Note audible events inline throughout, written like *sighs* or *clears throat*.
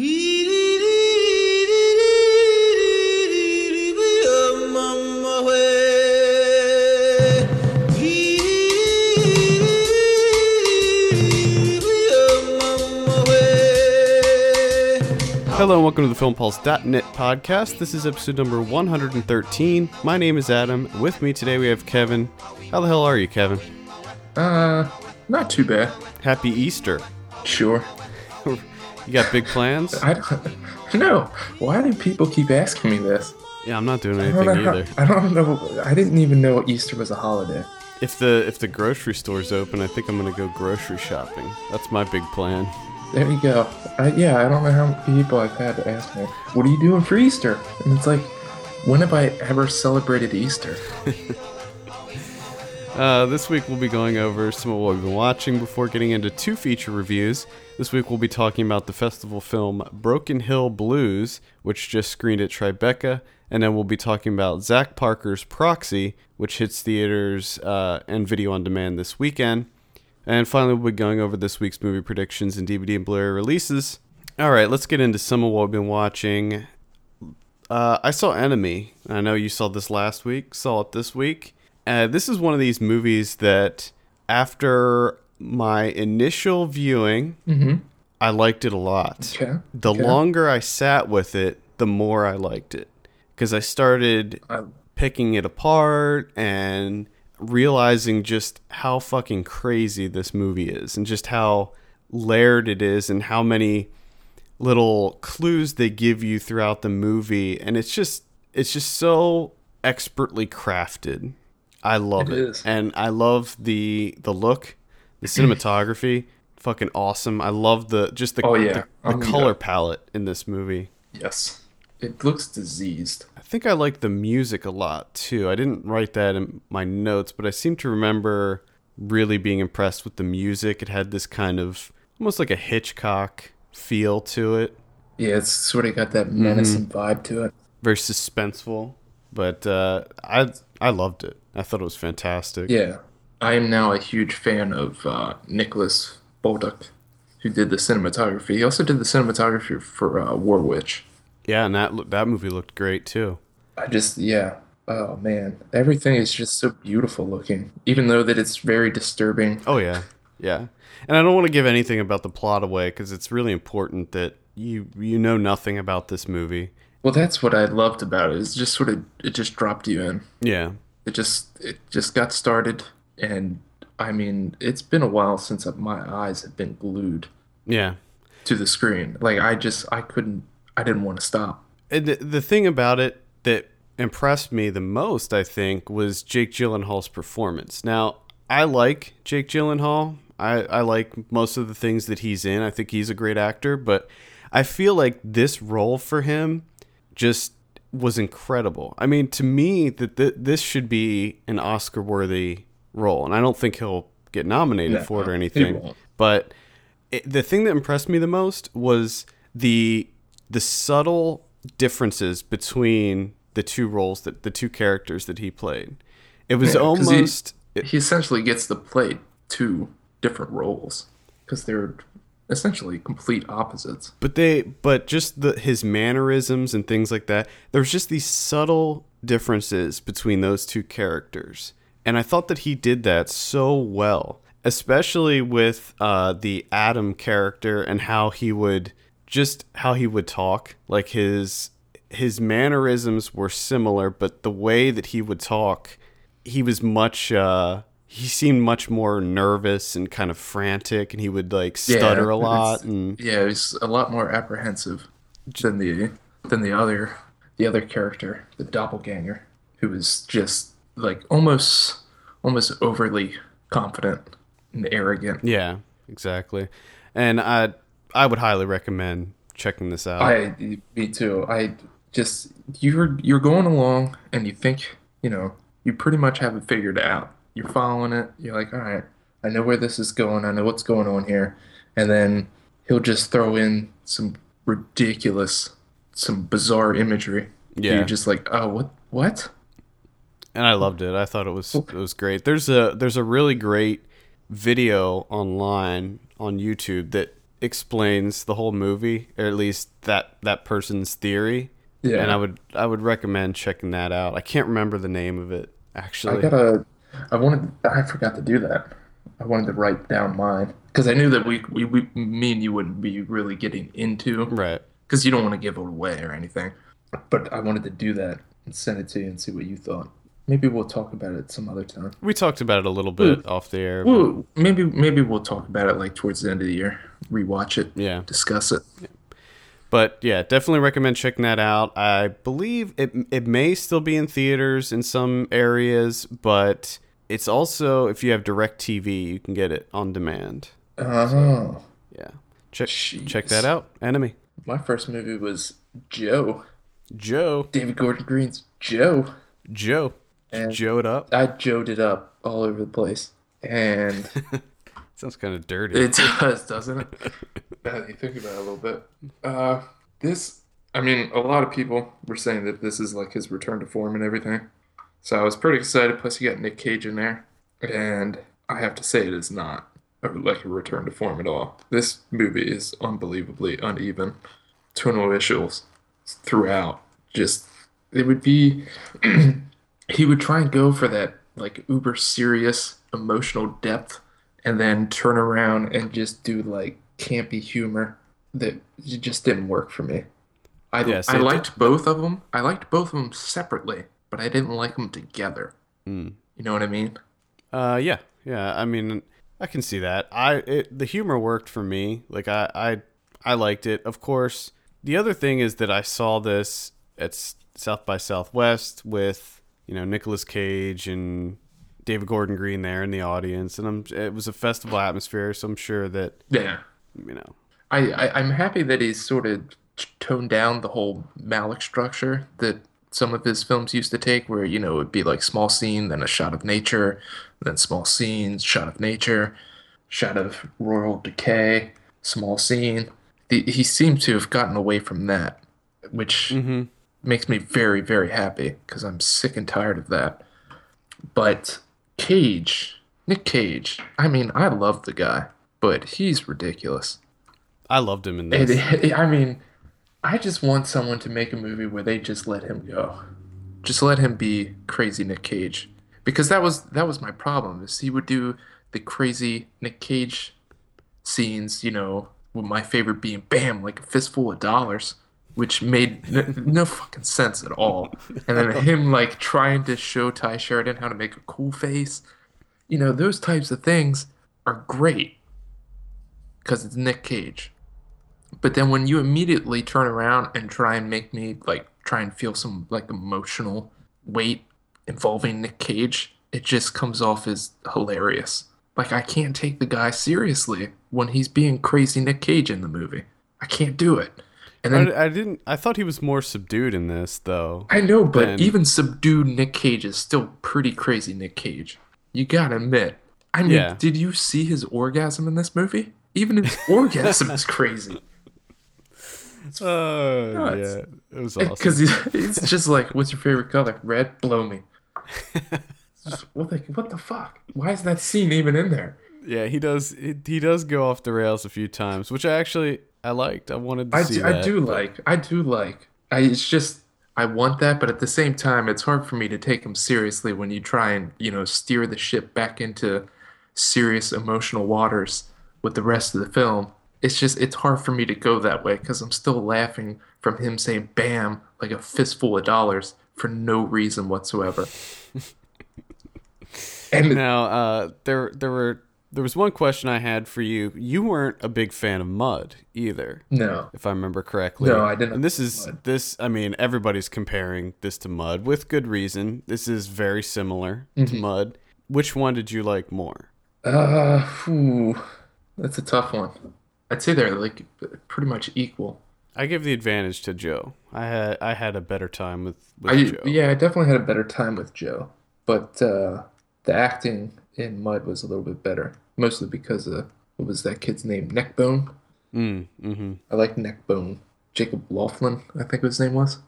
Hello and welcome to the FilmPulse.net podcast. This is episode number 113. My name is Adam. With me today we have Kevin. How the hell are you, Kevin? Uh, not too bad. Happy Easter. Sure. *laughs* You got big plans? I don't *laughs* know. Why do people keep asking me this? Yeah, I'm not doing I anything how- either. I don't know. I didn't even know Easter was a holiday. If the if the grocery store's open, I think I'm gonna go grocery shopping. That's my big plan. There you go. I, yeah, I don't know how many people I've had to ask me, "What are you doing for Easter?" And it's like, when have I ever celebrated Easter? *laughs* Uh, this week we'll be going over some of what we've been watching before getting into two feature reviews. This week we'll be talking about the festival film Broken Hill Blues, which just screened at Tribeca, and then we'll be talking about Zach Parker's Proxy, which hits theaters uh, and video on demand this weekend. And finally, we'll be going over this week's movie predictions and DVD and Blu-ray releases. All right, let's get into some of what we've been watching. Uh, I saw Enemy. I know you saw this last week. Saw it this week. Uh, this is one of these movies that, after my initial viewing, Mm-hmm. I liked it a lot. Okay. The okay. longer I sat with it, the more I liked it. Because I started picking it apart and realizing just how fucking crazy this movie is and just how layered it is and how many little clues they give you throughout the movie and it's just it's just so expertly crafted. I love It it. And I love the the look, the *laughs* cinematography, fucking awesome. I love the just the Oh, yeah. the, the Um, color yeah. palette in this movie. yes. It looks diseased. I think I like the music a lot too. I didn't write that in my notes, but I seem to remember really being impressed with the music. It had this kind of almost like a Hitchcock feel to it, Yeah, it's sort of got Mm-hmm. that menacing vibe to it. very suspenseful. But uh, I I loved it. I thought it was fantastic. Yeah, I am now a huge fan of uh, Nicolas Bolduc, who did the cinematography. He also did the cinematography for uh, War Witch. Yeah, and that look- that movie looked great too. I just, yeah, oh man, everything is just so beautiful looking, even though that it's very disturbing. Oh yeah, yeah. And I don't want to give anything about the plot away because it's really important that you you know nothing about this movie. Well, that's what I loved about it. It's just sort of, it just dropped you in. Yeah, It just, it just got started, and I mean, it's been a while since uh, my eyes have been glued yeah. to the screen. Like I just, I couldn't, I didn't want to stop. And the, the thing about it that impressed me the most, I think, was Jake Gyllenhaal's performance. Now, I like Jake Gyllenhaal. I, I like most of the things that he's in. I think he's a great actor, but I feel like this role for him just was incredible. I mean, to me, that th- this should be an Oscar-worthy role, and I don't think he'll get nominated No, for it or anything. But it, the thing that impressed me the most was the the subtle differences between the two roles that the two characters that he played. It was Yeah, 'cause he- almost he essentially gets to play two different roles because they're essentially complete opposites. but they but just the his mannerisms and things like that. There's just these subtle differences between those two characters. And I thought that he did that so well, especially with uh, the Adam character and how he would just how he would talk. Like his his mannerisms were similar, but the way that he would talk, he was much uh he seemed much more nervous and kind of frantic and he would like stutter a *laughs* lot and Yeah, he's a lot more apprehensive than the than the other the other character, the doppelganger, who was just like almost almost overly confident and arrogant. Yeah, exactly. And I I would highly recommend checking this out. I me too. I just you're you're going along and you think, you know, you pretty much have it figured out. You're following it. You're like, all right, I know where this is going. I know what's going on here. And then he'll just throw in some ridiculous, some bizarre imagery. Yeah. You're just like, oh, what? What? And I loved it. I thought it was it was great. There's a there's a really great video online on YouTube that explains the whole movie, or at least that that person's theory. Yeah. And I would I would recommend checking that out. I can't remember the name of it actually. I gotta. I wanted. I forgot to do that. I wanted to write down mine because I knew that we, we, we, me and you wouldn't be really getting into right. because you don't want to give it away or anything. But I wanted to do that and send it to you and see what you thought. Maybe we'll talk about it some other time. We talked about it a little bit off the air. but- Well, maybe maybe we'll talk about it like towards the end of the year. Rewatch it. Yeah. Discuss it. But yeah, definitely recommend checking that out. I believe it it may still be in theaters in some areas, but it's also if you have DirecTV, you can get it on demand. Oh, Yeah. Check Jeez. check that out. Enemy. my first movie was Joe. Joe. David Gordon Green's Joe. Joe. And Joe it up. I Joed it up all over the place, and *laughs* Sounds kind of dirty. It does, doesn't it? now you think about it a little bit. Uh, this, I mean, a lot of people were saying that this is like his return to form and everything. So I was pretty excited. Plus, you got Nick Cage in there, and I have to say, it is not a, like a return to form at all. This movie is unbelievably uneven. Tonal issues throughout. Just it would be. *clears throat* he would try and go for that like uber serious emotional depth and then turn around and just do like campy humor that just didn't work for me. I Yeah, see, I liked both of them. I liked both of them separately, but I didn't like them together. Mm. You know what I mean? Uh, yeah, yeah. I mean, I can see that. I it, the humor worked for me. Like I, I, I liked it. Of course, the other thing is that I saw this at South by Southwest with you know Nicolas Cage and David Gordon Green there in the audience, and I'm it was a festival atmosphere, so I'm sure that Yeah. you know. I, I I'm happy that he's sort of toned down the whole Malick structure that some of his films used to take, where you know it'd be like small scene, then a shot of nature, then small scenes, shot of nature, shot of royal decay, small scene. The, he seems to have gotten away from that, which Mm-hmm. Makes me very very happy because I'm sick and tired of that. But Cage, Nick Cage, I mean, I love the guy, but he's ridiculous. I loved him in It, this. it- I mean, I just want someone to make a movie where they just let him go. Just let him be crazy Nick Cage. Because that was that was my problem. Is he would do the crazy Nick Cage scenes, you know, with my favorite being bam, like a fistful of dollars, which made n- no fucking sense at all. And then *laughs* him like trying to show Tye Sheridan how to make a cool face. You know, those types of things are great because it's Nick Cage. But then when you immediately turn around and try and make me like try and feel some like emotional weight involving Nick Cage, it just comes off as hilarious. Like I can't take the guy seriously when he's being crazy Nick Cage in the movie. I can't do it. And then I, I didn't. I thought he was more subdued in this, though. I know, but then- even subdued Nick Cage is still pretty crazy Nick Cage. You gotta admit. I mean, Yeah. did you see his orgasm in this movie? Even his *laughs* orgasm is crazy. Oh Nuts. yeah, it was awesome. Because he's, he's just like, what's your favorite color? Red? Blow me. *laughs* Just, what, the, what the fuck? Why is that scene even in there? Yeah, he does. He, he does go off the rails a few times, which I actually I liked. I wanted to I see do, that. I do like. I do like. I, it's just, I want that, but at the same time, it's hard for me to take him seriously when you try and, you know, steer the ship back into serious emotional waters with the rest of the film. It's just, it's hard for me to go that way because I'm still laughing from him saying bam like a fistful of dollars for no reason whatsoever. *laughs* and Now, uh, there there were there was one question I had for you. You weren't a big fan of Mud either, no, if I remember correctly. No, I didn't And this is Mud. this. I mean, everybody's comparing this to Mud with good reason. This is very similar to Mm-hmm. Mud. Which one did you like more? Uh, that's a tough one. I'd say they're like pretty much equal. I give the advantage to Joe. I had I had a better time with, with I Joe. yeah, I definitely had a better time with Joe, but uh, the acting in Mud was a little bit better, mostly because of what was that kid's name? Neckbone. Mm, mm-hmm. I like Neckbone. Jacob Lofland, I think his name was.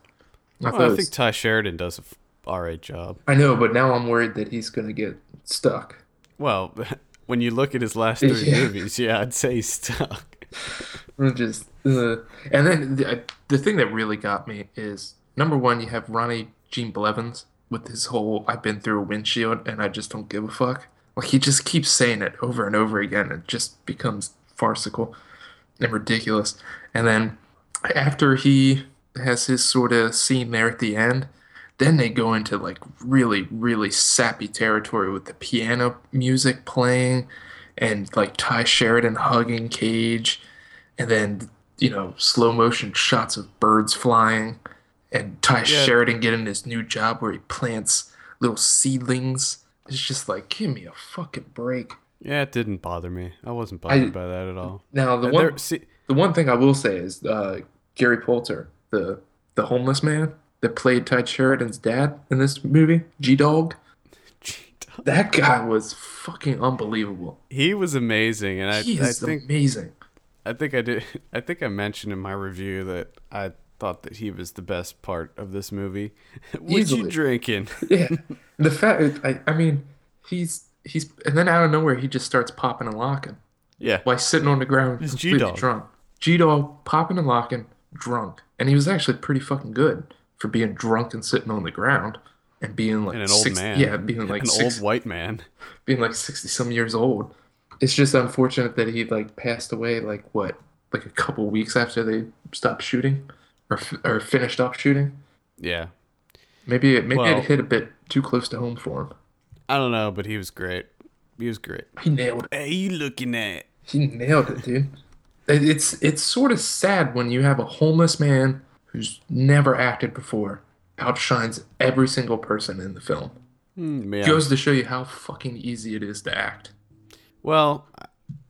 I Well, I was- think Tye Sheridan does a f- all right job. I know, but now I'm worried that he's gonna get stuck. Well, *laughs* when you look at his last three *laughs* Yeah. movies, yeah, I'd say he's stuck. Just, uh, and then the, the thing that really got me is number one, you have Ronnie Gene Blevins with his whole "I've been through a windshield and I just don't give a fuck." Like he just keeps saying it over and over again. It just becomes farcical and ridiculous. And then after he has his sort of scene there at the end, then they go into like really, really sappy territory with the piano music playing and like Tye Sheridan hugging Cage, and then you know slow motion shots of birds flying, and Tye Yeah. Sheridan getting his new job where he plants little seedlings. It's just like, give me a fucking break. Yeah, it didn't bother me. I wasn't bothered I- by that at all. Now the one there- see, the one thing I will say is uh, Gary Poulter, the the homeless man that played Tye Sheridan's dad in this movie, G Dog. *laughs* That guy was fucking unbelievable. he was amazing, and I, he I think amazing. I think I did. *laughs* I think I mentioned in my review that I thought that he was the best part of this movie. *laughs* what you drinking? Yeah, the fact I, I mean, he's he's and then out of nowhere he just starts popping and locking Yeah, while sitting on the ground It's completely G-Dog. drunk. G Dog popping and locking, drunk, and he was actually pretty fucking good for being drunk and sitting on the ground and being like and an old six, man. yeah, being like an six, old white man. being like 60 some years old. It's just unfortunate that he like passed away like what, like a couple weeks after they stopped shooting or f- or finished up shooting. Yeah, Maybe it maybe Well- it hit a bit too close to home for him. I don't know, but he was great. He was great. He nailed it. Hey, you looking at? He nailed it, dude. It's it's sort of sad when you have a homeless man who's never acted before outshines every single person in the film. Hmm, yeah. Goes to show you how fucking easy it is to act. Well,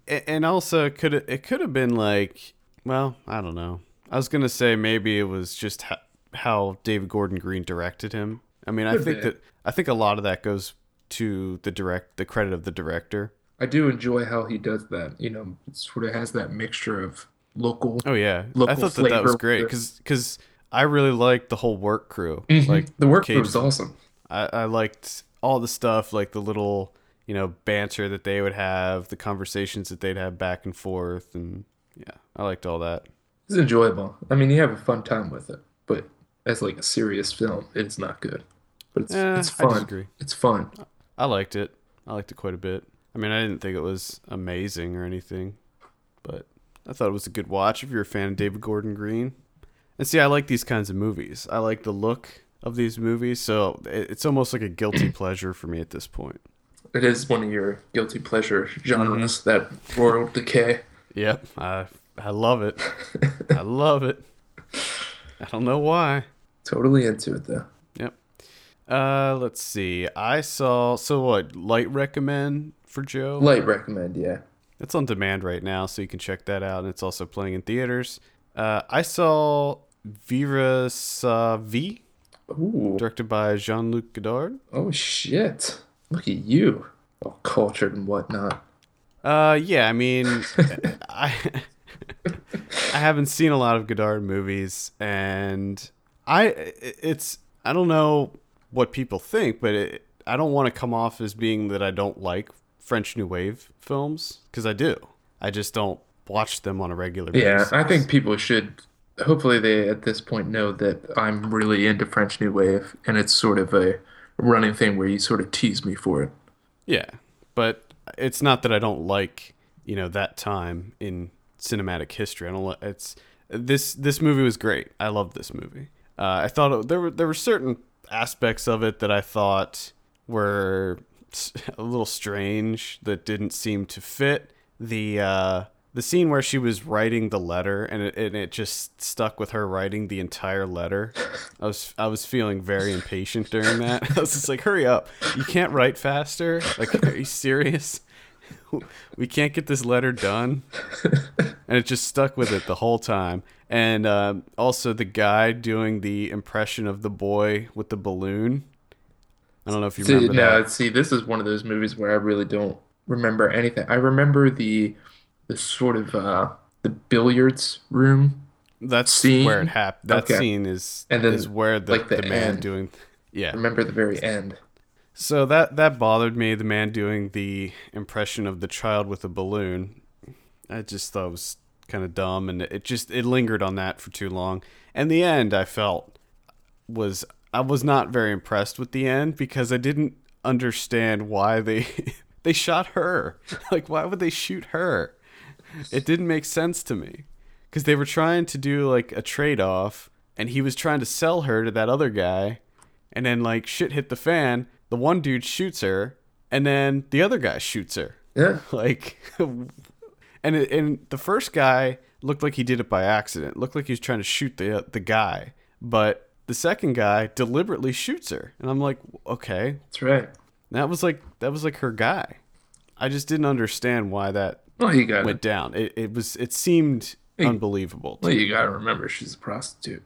and also it could it could have been like, well, I don't know. I was gonna say maybe it was just ho- how David Gordon Green directed him. I mean, I think that I think a lot of that goes to the direct the credit of the director. I do enjoy how he does that. You know, it sort of has that mixture of local. Oh yeah, I thought that that was great with because I really liked the whole work crew. Mhm. Like the work Cage- was awesome. I, I liked all the stuff, like the little you know banter that they would have, the conversations that they'd have back and forth, and yeah, I liked all that. It's enjoyable. I mean, you have a fun time with it, but as like a serious film, it's not good. But it's Eh, it's I fun. disagree. It's fun. I liked it. I liked it quite a bit. I mean, I didn't think it was amazing or anything, but I thought it was a good watch if you're a fan of David Gordon Green. And see, I like these kinds of movies. I like the look of these movies, so it's almost like a guilty *clears throat* pleasure for me at this point. It is one of your guilty pleasure genres, that royal decay. Yep, I I love it. *laughs* I love it. I don't know why. Totally into it though. Uh, let's see. I saw so what light recommend for Joe. Light recommend, yeah. It's on demand right now, so you can check that out. And it's also playing in theaters. Uh, I saw Vivre sa vie, Ooh. directed by Jean Luc Godard. Oh shit. Look at you. All cultured and whatnot. Uh, yeah, I mean, *laughs* I I haven't seen a lot of Godard movies, and I it's I don't know what people think, but it, I don't want to come off as being that I don't like French New Wave films because I do. I just don't watch them on a regular Yeah, basis. I think people should hopefully they at this point know that I'm really into French New Wave and it's sort of a running thing where you sort of tease me for it. Yeah, but it's not that I don't like you know that time in cinematic history. I don't. It's this this movie was great. I loved this movie. Uh, I thought it, there were there were certain aspects of it that I thought were *laughs* a little strange that didn't seem to fit the uh, the scene where she was writing the letter and it, and it just stuck with her writing the entire letter. I was I was feeling very impatient during that. *laughs* I was just like, hurry up! You can't write faster. Like, are you serious? *laughs* We can't get this letter done, and it just stuck with it the whole time. And um, also the guy doing the impression of the boy with the balloon. I don't know if you See, remember now, that. see, this is one of those movies where I really don't remember anything. I remember the the sort of uh the billiards room That's scene? where it happened. That Okay. scene is And then, is where the, like, the the man end. doing. Yeah. Remember the very end. So that that bothered me. The man doing the impression of the child with a balloon. I just thought it was kind of dumb, and it just it lingered on that for too long. And the end, I felt was I was not very impressed with the end because I didn't understand why they *laughs* they shot her. *laughs* Like, why would they shoot her? It didn't make sense to me because they were trying to do like a trade off, and he was trying to sell her to that other guy, and then like shit hit the fan. The one dude shoots her, and then the other guy shoots her. Yeah. *laughs* Like, and it, and the first guy looked like he did it by accident. Looked like he was trying to shoot the the guy, but the second guy deliberately shoots her, and I'm like, okay, That's right. that was like that was like her guy. I just didn't understand why that Well, you got went down. It it was it seemed Hey. unbelievable. to Well, you got to remember she's a prostitute.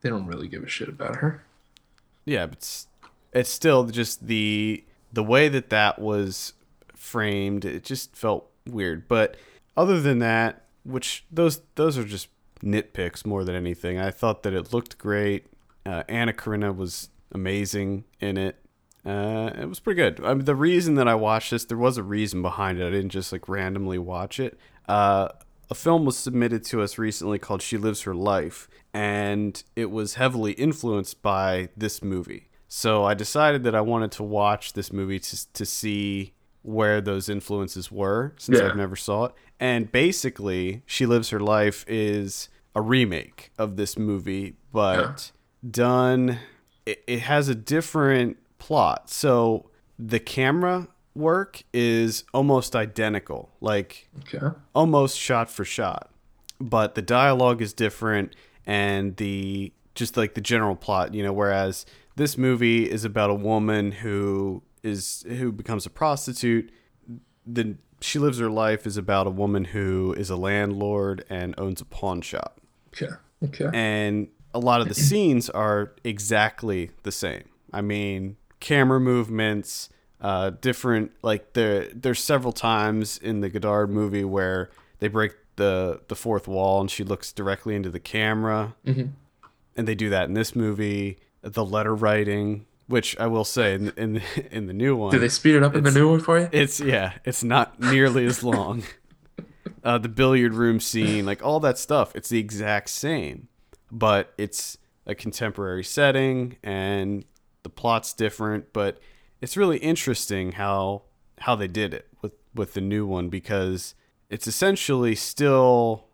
They don't really give a shit about her. Yeah, but it's, it's still just the the way that that was framed. It just felt weird. But other than that, which those those are just nitpicks more than anything. I thought that it looked great. Uh, Anna Karina was amazing in it. Uh, it was pretty good. I mean, the reason that I watched this, there was a reason behind it. I didn't just like randomly watch it. Uh, a film was submitted to us recently called She Lives Her Life, and it was heavily influenced by this movie. So I decided that I wanted to watch this movie to, to see where those influences were since Yeah. I've never saw it. And basically, She Lives Her Life is a remake of this movie, but done it, it has a different plot. So the camera work is almost identical. Like Okay. almost shot for shot but the dialogue is different and the just like the general plot you know whereas this movie is about a woman who is who becomes a prostitute Then she lives her life is about a woman who is a landlord and owns a pawn shop Okay. Okay. and a lot of the scenes are exactly the same. I mean, camera movements, uh, different like there. There's several times in the Godard movie where they break the the fourth wall and she looks directly into the camera, Mhm. and they do that in this movie. The letter writing, which I will say in in, in the new one, Did they speed it up in the new one for you? it's yeah, it's not nearly as long. *laughs* Uh, the billiard room scene, like all that stuff, it's the exact same, but it's a contemporary setting and the plot's different. But it's really interesting how how they did it with with the new one because it's essentially still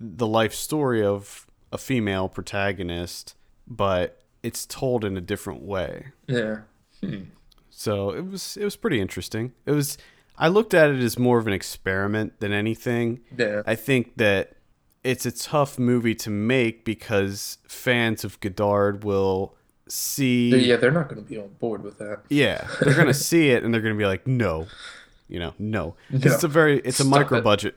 the life story of a female protagonist, but it's told in a different way. Yeah. Hmm. So it was it was pretty interesting. It was I looked at it as more of an experiment than anything. Yeah. I think that it's a tough movie to make because fans of Godard will see Yeah, they're not going to be on board with that. yeah, they're gonna *laughs* see it and they're gonna be like, no, you know, no. No. It's a very, it's a Stop micro it. budget,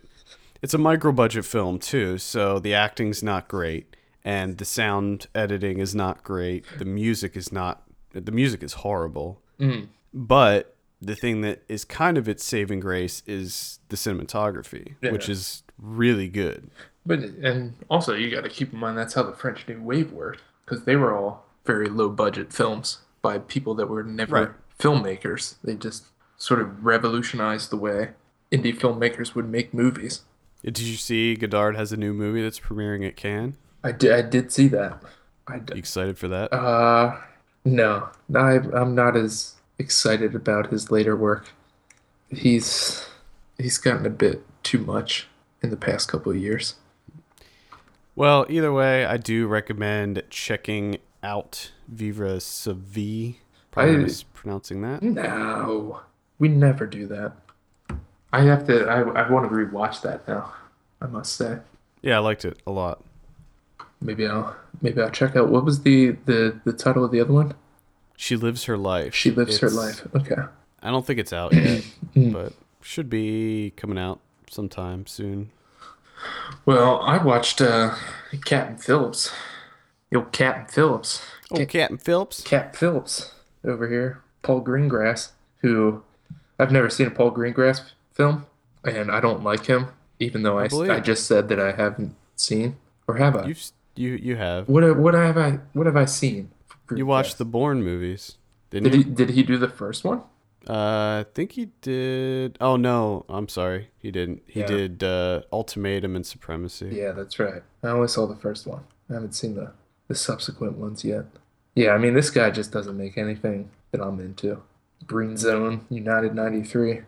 it's a micro budget film too. So the acting's not great, and the sound editing is not great. The music is not, the music is horrible. Mm. But the thing that is kind of its saving grace is the cinematography, which is really good. But and also you got to keep in mind that's how the French New Wave worked because they were all very low budget films by people that were never Right. filmmakers. They just sort of revolutionized the way indie filmmakers would make movies. Did you see Godard has a new movie that's premiering at Cannes? I did, I did see that. I You excited for that? Uh, no, I, I'm not as excited about his later work. He's he's gotten a bit too much in the past couple of years. Well, either way, I do recommend checking out Vivre sa vie. Probably I- mispronouncing that. No, we never do that. I have to. I, I want to rewatch that now. I must say. Yeah, I liked it a lot. Maybe I'll maybe I'll check out what was the the the title of the other one. She lives her life. She lives her life. Okay. I don't think it's out yet, *clears throat* Mm. but should be coming out sometime soon. Well, I watched uh Captain Phillips. Yo, Captain Phillips. Oh, Captain Phillips. Captain Phillips over here, Paul Greengrass, who I've never seen a Paul Greengrass film, and I don't like him, even though I, believe I just said that I haven't seen, or have I? You've you you have What what have I what have I seen? you watched the Bourne movies, didn't Did you? he did he do the first one? Uh, I think he did. Oh no, I'm sorry, he didn't. He Yeah. did uh, Ultimatum and Supremacy. Yeah, that's right. I only saw the first one. I haven't seen the the subsequent ones yet. Yeah, I mean this guy just doesn't make anything that I'm into. Green Zone, United 93.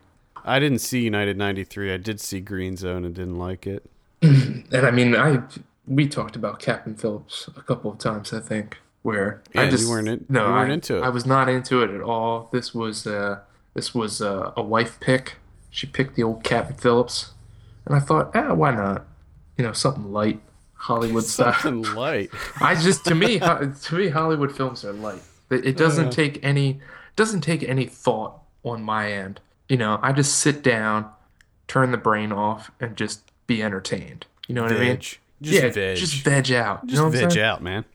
I didn't see United '93. I did see Green Zone and didn't like it. *clears throat* And I mean I we talked about Captain Phillips a couple of times, I think, where Yeah, I you just weren't in- no, you weren't I, into it. I was not into it at all. This was uh this was uh, a wife pick. She picked the old Captain Phillips, and I thought, ah, why not? You know, something light, Hollywood *laughs* style. Something light. I just to me to me Hollywood films are light. It, it doesn't yeah. take any doesn't take any thought on my end. You know, I just sit down, turn the brain off, and just be entertained. You know what I mean? Just yeah, veg. just veg out. You Just know what I'm veg out, man.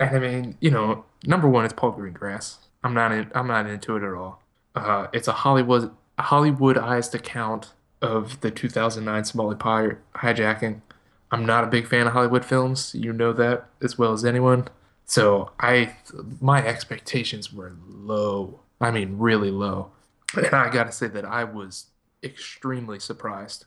And I mean, you know, number one, it's Paul Greengrass. I'm not in, I'm not into it at all. Uh, it's a Hollywood Hollywoodized account of the 2009 Somali pirate hijacking. I'm not a big fan of Hollywood films. You know that as well as anyone. So I, my expectations were low. I mean, really low. And I gotta say that I was extremely surprised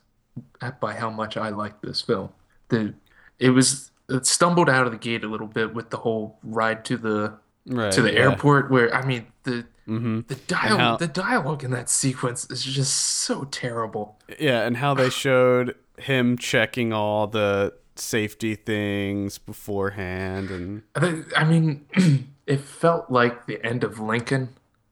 by how much I liked this film. The it was it stumbled out of the gate a little bit with the whole ride to the Right. to the yeah. airport where I mean the Mm-hmm. the dialogue how- the dialogue in that sequence is just so terrible. Yeah, and how they *sighs* showed him checking all the safety things beforehand, and I I mean, *clears throat* it felt like the end of Lincoln.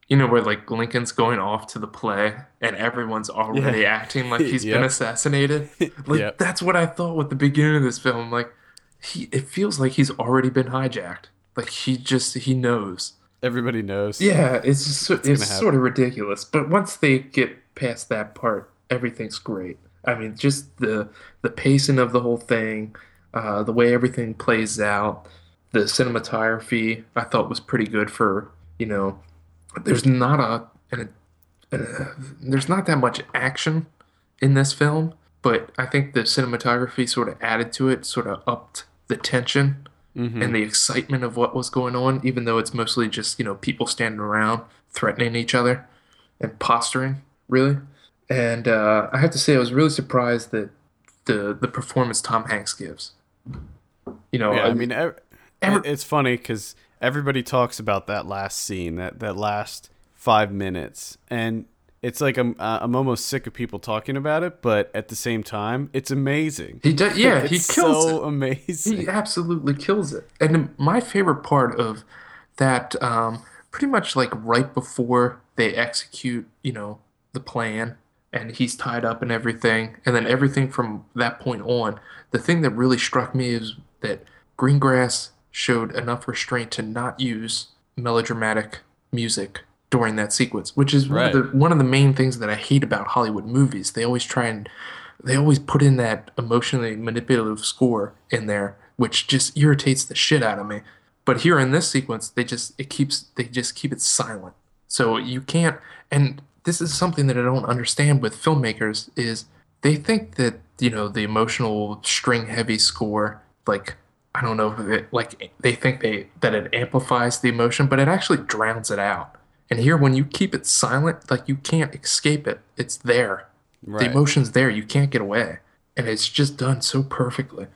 You know, where like Lincoln's going off to the play and everyone's already Yeah. acting like *laughs* he's been assassinated. *laughs* Like Yep. that's what I thought with the beginning of this film. Like he, it feels like he's already been hijacked. Like he just he knows. everybody knows. Yeah, it's just, so- it's sort of ridiculous. But once they get past that part, everything's great. I mean, just the the pacing of the whole thing, uh, the way everything plays out, the cinematography I thought was pretty good for you know. There's not a, an, uh, there's not that much action in this film, but I think the cinematography sort of added to it, sort of upped the tension Mhm. and the excitement of what was going on, even though it's mostly just, you know, people standing around threatening each other and posturing, really. And uh, I have to say, I was really surprised that the the performance Tom Hanks gives. You know, Yeah, I mean, ev- every- it's funny because everybody talks about that last scene, that that last five minutes, and it's like I'm uh, I'm almost sick of people talking about it, but at the same time, it's amazing. he does, yeah, he kills so it. amazing. He absolutely kills it. And my favorite part of that, um, pretty much like right before they execute, you know, the plan and he's tied up and everything, and then everything from that point on, the thing that really struck me is that Greengrass showed enough restraint to not use melodramatic music during that sequence, which is one of the one of the main things that I hate about Hollywood movies. They always try and they always put in that emotionally manipulative score in there, which just irritates the shit out of me. But here in this sequence, they just it keeps they just keep it silent. So you can't and this is something that I don't understand with filmmakers is they think that, you know, the emotional string heavy score like I don't know it like they think they that it amplifies the emotion, but it actually drowns it out. And here when you keep it silent, like you can't escape it. It's there. The emotion's there. You can't get away. And it's just done so perfectly.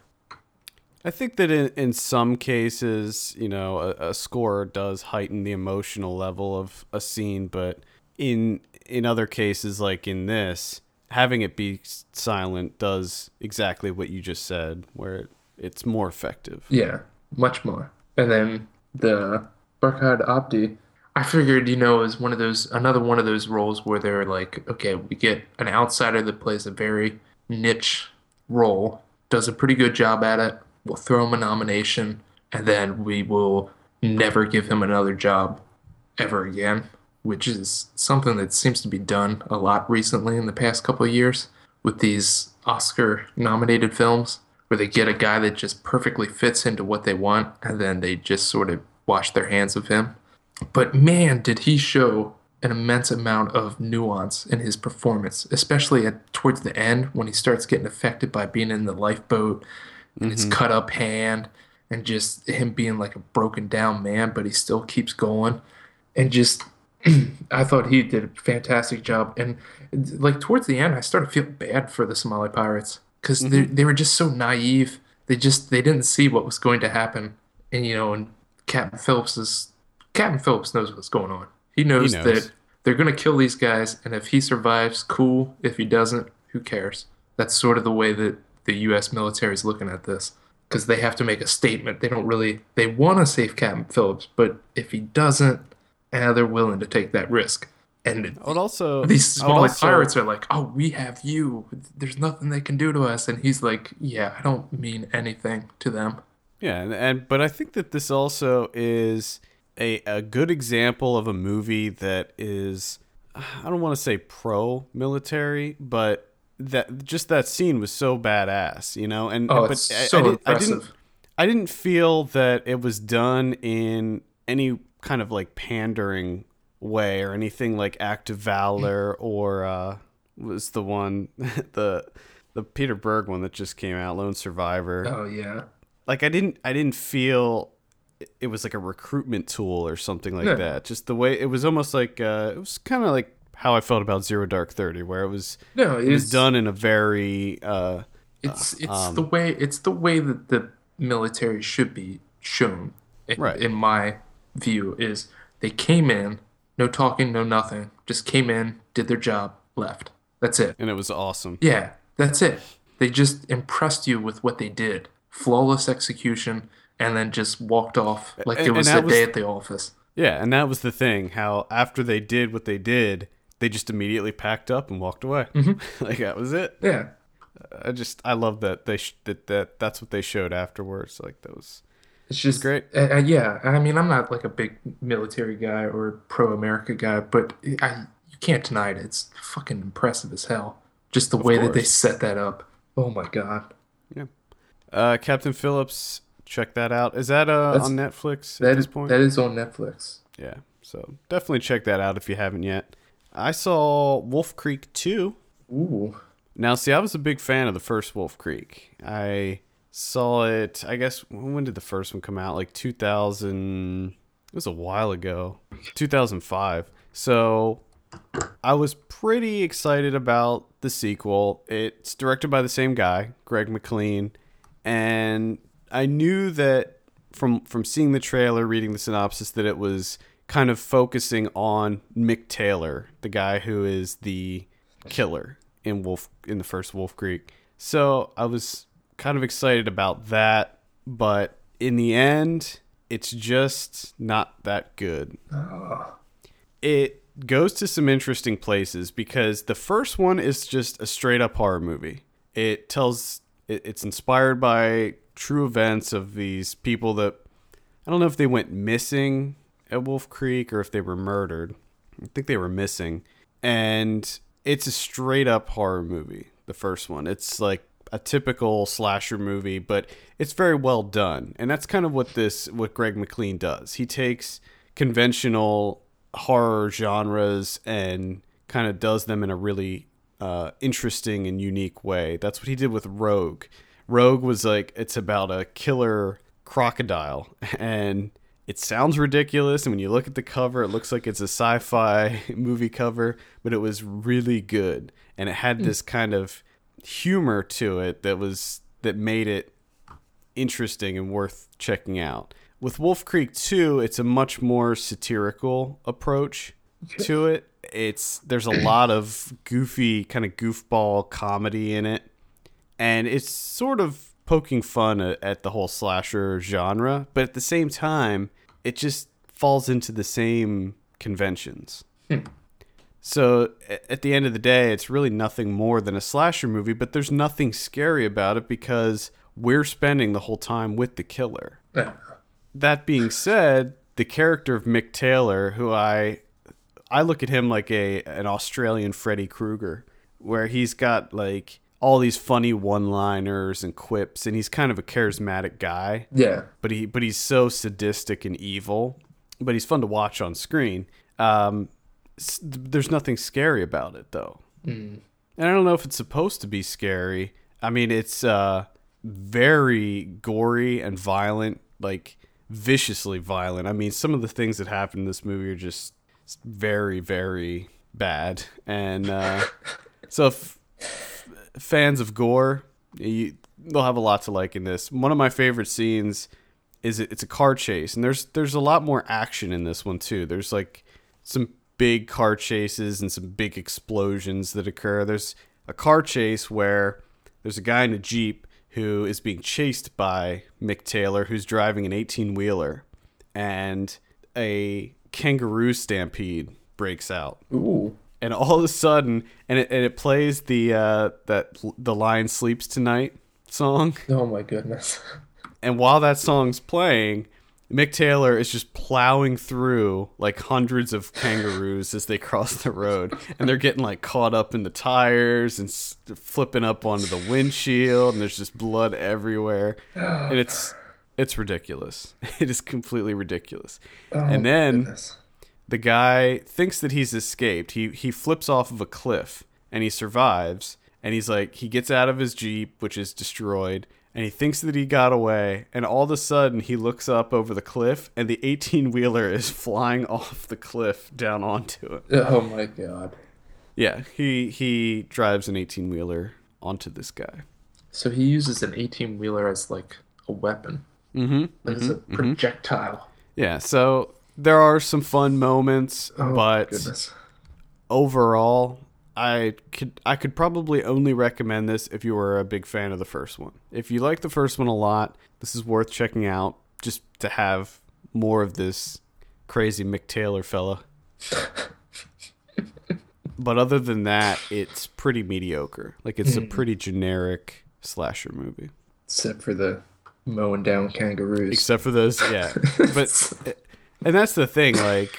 I think that in, in some cases, you know, a, a score does heighten the emotional level of a scene, but in in other cases, like in this, having it be silent does exactly what you just said, where it, it's more effective. Yeah, much more. And then the Barkhad Abdi, I figured, you know, is one of those another one of those roles where they're like, okay, we get an outsider that plays a very niche role, does a pretty good job at it. We'll throw him a nomination, and then we will never give him another job ever again, which is something that seems to be done a lot recently in the past couple of years with these Oscar nominated films where they get a guy that just perfectly fits into what they want and then they just sort of wash their hands of him. But man, did he show an immense amount of nuance in his performance, especially at towards the end when he starts getting affected by being in the lifeboat and his mm-hmm. cut up hand and just him being like a broken down man, but he still keeps going. And just *clears throat* I thought he did a fantastic job, and like towards the end, I started feeling bad for the Somali pirates because they Mm-hmm. they were just so naive. They just they didn't see what was going to happen, and you know, and Captain Phillips is Captain Phillips knows what's going on. He knows, knows. that they're going to kill these guys, and if he survives, cool. If he doesn't, who cares? That's sort of the way that the U.S. military is looking at this because they have to make a statement. They don't really they want to save Captain Phillips, but if he doesn't, eh, they're willing to take that risk. And also these I also- pirates are like, "Oh, we have you. There's nothing they can do to us." And he's like, "Yeah, I don't mean anything to them." Yeah, and, and but I think that this also is a a good example of a movie that is I don't want to say pro military, but that just that scene was so badass, you know. And Oh, but it's I, so I, didn't, I didn't impressive. I didn't feel that it was done in any kind of like pandering way or anything like act of valor or uh was the one *laughs* the the Peter Berg one that just came out, Lone Survivor Oh yeah, like I didn't I didn't feel it was like a recruitment tool or something like No. that. Just the way it was almost like uh, it was kind of like how I felt about Zero Dark Thirty, where it was no, it was done in a very uh, It's it's um, the way it's the way that the military should be shown. In, Right. in my view, is they came in, no talking, no nothing, just came in, did their job, left. That's it. and it was awesome. Yeah, that's it. They just impressed you with what they did. Flawless execution, and then just walked off like And- it was that a day at the office. Yeah, and that was the thing. How after they did what they did, they just immediately packed up and walked away. Mm-hmm. *laughs* like that was it. Yeah. I just I love that they sh- that that that's what they showed afterwards. Like that was It's just great. Uh, uh, yeah, I mean, I'm not like a big military guy or pro-America guy, but I you can't deny it. It's fucking impressive as hell. Just the way that they set that up. Oh my God, uh, Captain Phillips. Check that out. Is that uh, That's- on Netflix at that this is point? that is on Netflix. Yeah, so definitely check that out if you haven't yet. I saw Wolf Creek 2. Ooh, Now, see, I was a big fan of the first Wolf Creek. I saw it, I guess, when did the first one come out? Like 2000, it was a while ago, 2005. So I was pretty excited about the sequel. It's directed by the same guy, Greg McLean, and I knew that from from seeing the trailer, reading the synopsis, that it was kind of focusing on Mick Taylor, the guy who is the killer in Wolf in the first Wolf Creek. So I was kind of excited about that, but in the end, it's just not that good ah. it goes to some interesting places because the first one is just a straight up horror movie. It tells it, it's inspired by true events of these people that I don't know if they went missing at Wolf Creek or if they were murdered. I think they were missing. And it's a straight up horror movie, the first one. It's like a typical slasher movie, but it's very well done. And that's kind of what this what Greg McLean does. He takes conventional horror genres and kind of does them in a really uh, interesting and unique way. That's what he did with Rogue. Rogue was like it's about a killer crocodile *laughs* and it sounds ridiculous and when you look at the cover it looks like it's a sci-fi *laughs* movie cover but it was really good and it had this kind of humor to it that was that made it interesting and worth checking out. With Wolf Creek 2, it's a much more satirical approach to it. It's there's a lot of goofy kind of goofball comedy in it. And it's sort of poking fun at, at the whole slasher genre, but at the same time, it just falls into the same conventions. Hmm. So at the end of the day, it's really nothing more than a slasher movie, but there's nothing scary about it because we're spending the whole time with the killer. Yeah. That being said, the character of Mick Taylor, who I I look at him like a an Australian Freddy Krueger, where he's got like all these funny one-liners and quips, and he's kind of a charismatic guy yeah. but he but he's so sadistic and evil. But he's fun to watch on screen. Um, there's nothing scary about it though, and I don't know if it's supposed to be scary. I mean, it's uh, very gory and violent, like viciously violent. I mean, some of the things that happen in this movie are just very, very bad. And uh, *laughs* so, if fans of gore, you, they'll have a lot to like in this. One of my favorite scenes is it, it's a car chase, and there's there's a lot more action in this one too. There's like some big car chases and some big explosions that occur. There's a car chase where there's a guy in a jeep who is being chased by Mick Taylor, who's driving an 18 wheeler, and a kangaroo stampede breaks out. Ooh. And all of a sudden, and it, and it plays the uh, that the lion sleeps tonight song. Oh my goodness. And while that song's playing, Mick Taylor is just plowing through like hundreds of kangaroos as they cross the road, and they're getting like caught up in the tires and s- flipping up onto the windshield, and there's just blood everywhere, and it's it's ridiculous. *laughs* It is completely ridiculous. Oh and then goodness. the guy thinks that he's escaped. He he flips off of a cliff and he survives. And he's like, he gets out of his jeep, which is destroyed, and he thinks that he got away. And all of a sudden, he looks up over the cliff, and the eighteen wheeler is flying *laughs* off the cliff down onto it. *laughs* Oh my god. Yeah, he he drives an eighteen wheeler onto this guy. So he uses an 18 wheeler as like a weapon. Mm-hmm. Like as a projectile. Yeah, so there are some fun moments, Oh but goodness. overall i could i could probably only recommend this if you were a big fan of the first one. If you like the first one a lot this is worth checking out just to have more of this crazy mick taylor fella. *laughs* But other than that it's pretty mediocre. Like it's a hmm. pretty generic slasher movie. Except for the mowing down kangaroos. except for those yeah. *laughs* But eh, and that's the thing like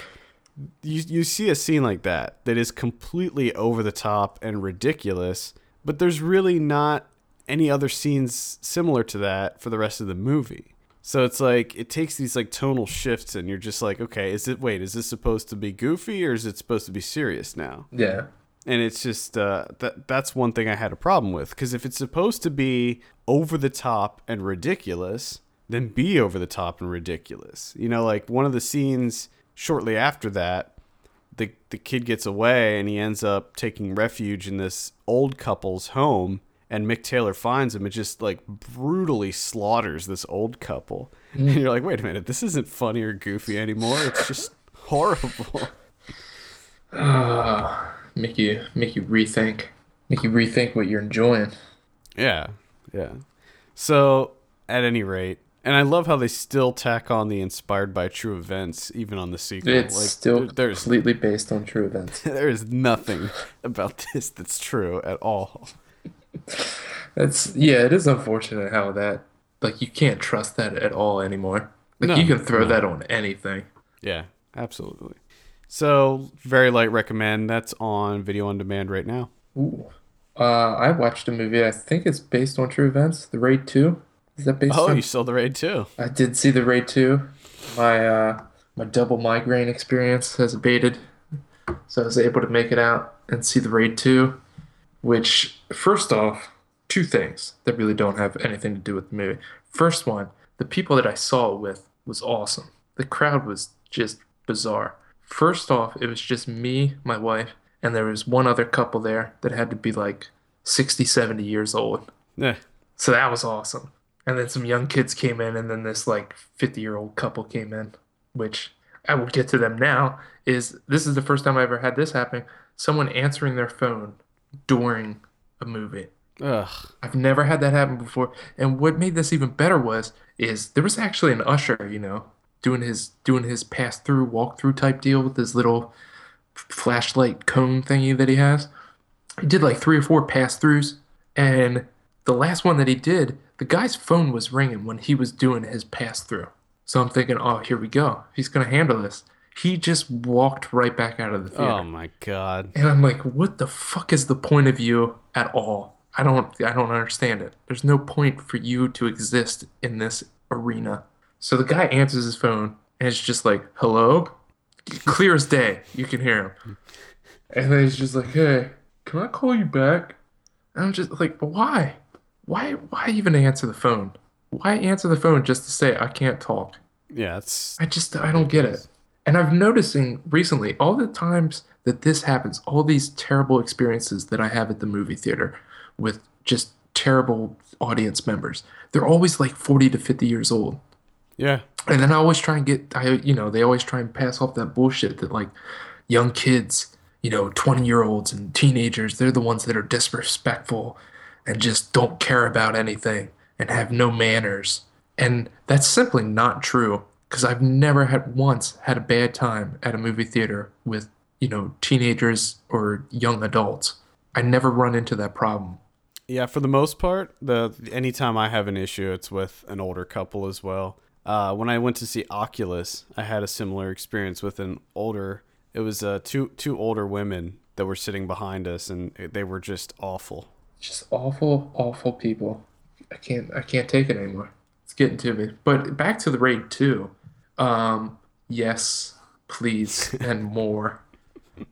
you you see a scene like that that is completely over the top and ridiculous but there's really not any other scenes similar to that for the rest of the movie so it's like it takes these like tonal shifts and you're just like okay is it wait is this supposed to be goofy or is it supposed to be serious now yeah. and it's just uh, that that's one thing I had a problem with because if it's supposed to be over the top and ridiculous, then be over the top and ridiculous. You know, like one of the scenes shortly after that, the the kid gets away and he ends up taking refuge in this old couple's home. And Mick Taylor finds him and just like brutally slaughters this old couple. And mm. you're like, wait a minute, this isn't funny or goofy anymore. It's just *laughs* horrible. Ah, make you make you rethink. Make you rethink what you're enjoying. Yeah, yeah. So, at any rate, and I love how they still tack on the inspired by true events even on the sequel. It's like, still there- there's completely based on true events. *laughs* there is nothing about this that's true at all. That's yeah, it is unfortunate how that like you can't trust that at all anymore. Like No, you can throw no. that on anything. Yeah, absolutely. So, very light recommend. That's on video on demand right now. Ooh. Uh, I watched a movie. I think it's based on true events. The Raid 2. Is that based Oh, on? you saw the raid 2. I did see the Raid 2. My uh my double migraine experience has abated. So I was able to make it out and see the Raid 2, which first off, two things that really don't have anything to do with the movie. First one, the people that I saw it with was awesome. The crowd was just bizarre. First off, it was just me, my wife, and there was one other couple there that had to be like 60, 70 years old. Yeah. So that was awesome. And then some young kids came in, and then this like 50 year old couple came in, which I will get to them now. Is this is the first time I ever had this happen? Someone answering their phone during a movie. Ugh. I've never had that happen before. And what made this even better was is there was actually an usher, you know, doing his doing his pass through, walk through type deal with his little flashlight cone thingy that he has. He did like three or four pass throughs, and the last one that he did, the guy's phone was ringing when he was doing his pass through. So I'm thinking, oh, here we go. He's gonna handle this. He just walked right back out of the theater. Oh my god. And I'm like, what the fuck is the point of you at all? I don't I don't understand it. There's no point for you to exist in this arena. So the guy answers his phone and it's just like, hello? Clear as day. You can hear him. And then he's just like, hey, can I call you back? And I'm just like, but why? Why why even answer the phone? Why answer the phone just to say I can't talk? Yeah, it's I just I don't get it. And I've noticing recently all the times that this happens, all these terrible experiences that I have at the movie theater with just terrible audience members. They're always like 40 to 50 years old. Yeah. And then I always try and get, I, you know, they always try and pass off that bullshit that like young kids, you know, 20 year olds and teenagers, they're the ones that are disrespectful and just don't care about anything and have no manners. And that's simply not true because I've never had once had a bad time at a movie theater with, you know, teenagers or young adults. I never run into that problem. Yeah, for the most part, the anytime I have an issue, it's with an older couple as well. Uh, when I went to see Oculus, I had a similar experience with an older. It was uh, two two older women that were sitting behind us, and they were just awful. Just awful, awful people. I can't, I can't take it anymore. It's getting to me. But back to the raid two. Um, yes, please, *laughs* and more.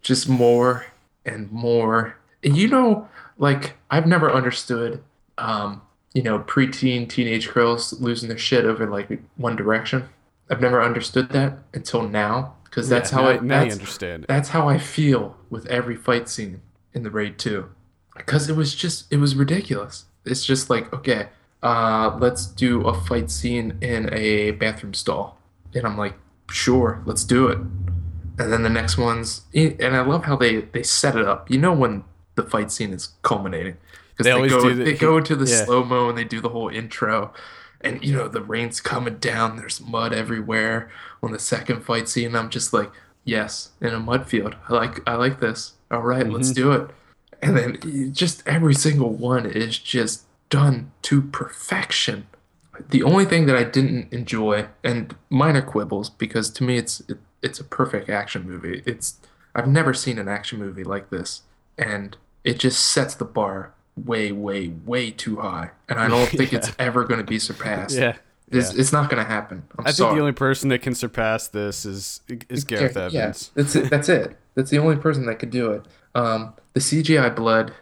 Just more and more. And you know, like I've never understood, um, you know, preteen teenage girls losing their shit over like One Direction. I've never understood that until now because that's Yeah, how now- I now that's, understand it. that's how I feel with every fight scene in the raid 2 because it was just it was ridiculous. It's just like okay, uh, let's do a fight scene in a bathroom stall, and I'm like, sure, let's do it. And then the next one's, and I love how they they set it up. You know when the fight scene is culminating because They they, always go do the- they go into the yeah. slow mo and they do the whole intro, and you know the rain's coming down. There's mud everywhere on the second fight scene. I'm just like, yes, in a mud field. I like I like this. All right, Mm-hmm. let's do it. And then just every single one is just done to perfection. The only thing that I didn't enjoy, and minor quibbles, because to me it's it, it's a perfect action movie. It's I've never seen an action movie like this, and it just sets the bar way, way, way too high, and I don't think it's *laughs* ever going to be surpassed. Yeah. It's, it's not going to happen. I'm I think the only person that can surpass this is is Gareth Yeah, Evans. that's it. That's it. That's the only person that could do it. Um, the CGI blood,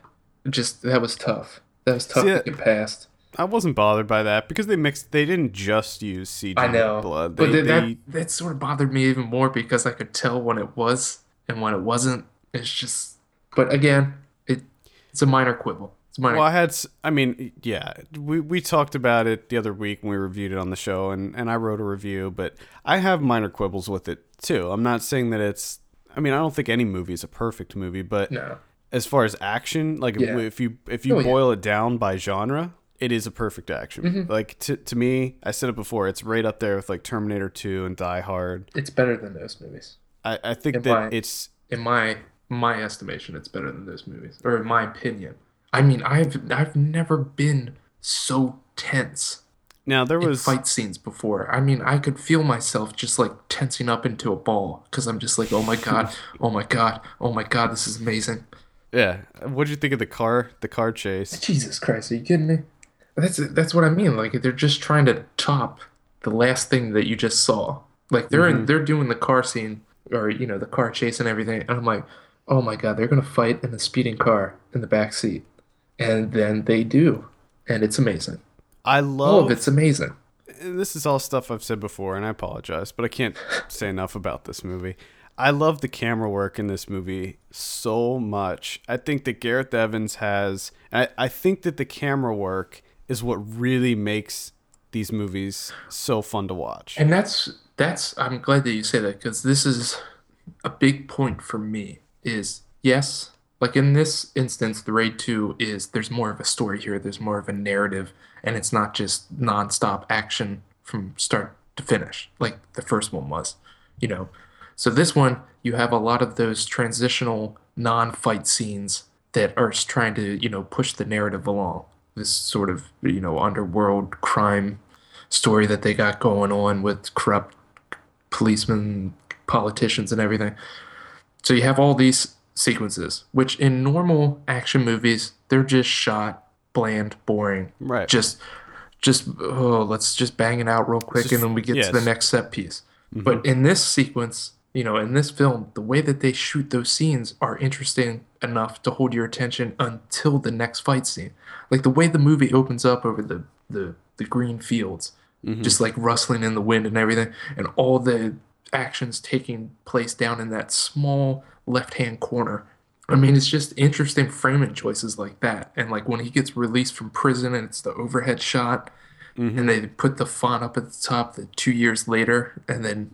just that was tough. That was tough See, to get past. I wasn't bothered by that because they mixed. They didn't just use CGI I know, blood. but They, that, they, that that sort of bothered me even more because I could tell when it was and when it wasn't. It's just, but again, it it's a minor quibble. It's a minor. Well, I had. I mean, yeah, we we talked about it the other week when we reviewed it on the show, and and I wrote a review, but I have minor quibbles with it too. I'm not saying that it's. I mean, I don't think any movie is a perfect movie, but no, as far as action, like Yeah. if you if you Oh, yeah. boil it down by genre, it is a perfect action. Mm-hmm. Like to to me, I said it before, it's right up there with like Terminator 2 and Die Hard. it's better than those movies. I, I think In that my- it's In my my estimation, it's better than those movies, or in my opinion. I mean, I've I've never been so tense now there in was fight scenes before. I mean, I could feel myself just like tensing up into a ball because I'm just like, oh my god, *laughs* oh my god, oh my god, this is amazing. Yeah. What did you think of the car the car chase? Jesus Christ, are you kidding me? That's that's what I mean. Like they're just trying to top the last thing that you just saw. Like they're in, mm-hmm. they're doing the car scene or you know the car chase and everything, and I'm like, oh my god, they're gonna fight in a speeding car in the back seat, and then they do, and it's amazing. I love. All of it's amazing. this is all stuff I've said before, and I apologize, but I can't *laughs* say enough about this movie. I love the camera work in this movie so much. I think that Gareth Evans has. I, I think that the camera work is what really makes these movies so fun to watch. And that's that's I'm glad that you say that because this is a big point for me is yes, like in this instance, the raid two is there's more of a story here, there's more of a narrative, and it's not just nonstop action from start to finish, like the first one was, you know. So this one, you have a lot of those transitional non-fight scenes that are trying to, you know, push the narrative along. This sort of, you know, underworld crime story that they got going on with corrupt policemen, politicians, and everything. So you have all these sequences, which in normal action movies, they're just shot, bland, boring. Right. Just, just oh, let's just bang it out real quick, Just- and then we get to the next set piece. Mm-hmm. But in this sequence, you know, in this film, the way that they shoot those scenes are interesting enough to hold your attention until the next fight scene. Like the way the movie opens up over the the, the green fields, just like rustling in the wind and everything, and all the actions taking place down in that small left hand corner. I mean, it's just interesting framing choices like that. And like when he gets released from prison and it's the overhead shot Mm-hmm. and they put the font up at the top the two years later and then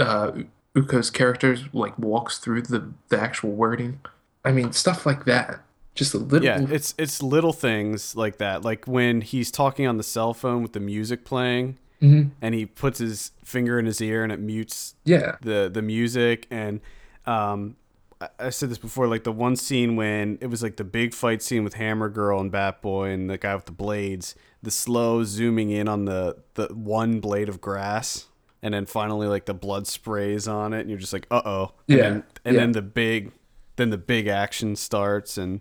uh Iko's characters like walks through the the actual wording. I mean, stuff like that. Just a little Yeah, it's it's little things like that. Like when he's talking on the cell phone with the music playing Mhm. and he puts his finger in his ear and it mutes yeah. the the music and um I- I said this before, like the one scene when it was like the big fight scene with Hammer Girl and Bat Boy and the guy with the blades, the slow zooming in on the the one blade of grass, and then finally like the blood sprays on it, and you're just like, uh oh, and Yeah, then, and yeah. then the big, then the big action starts, and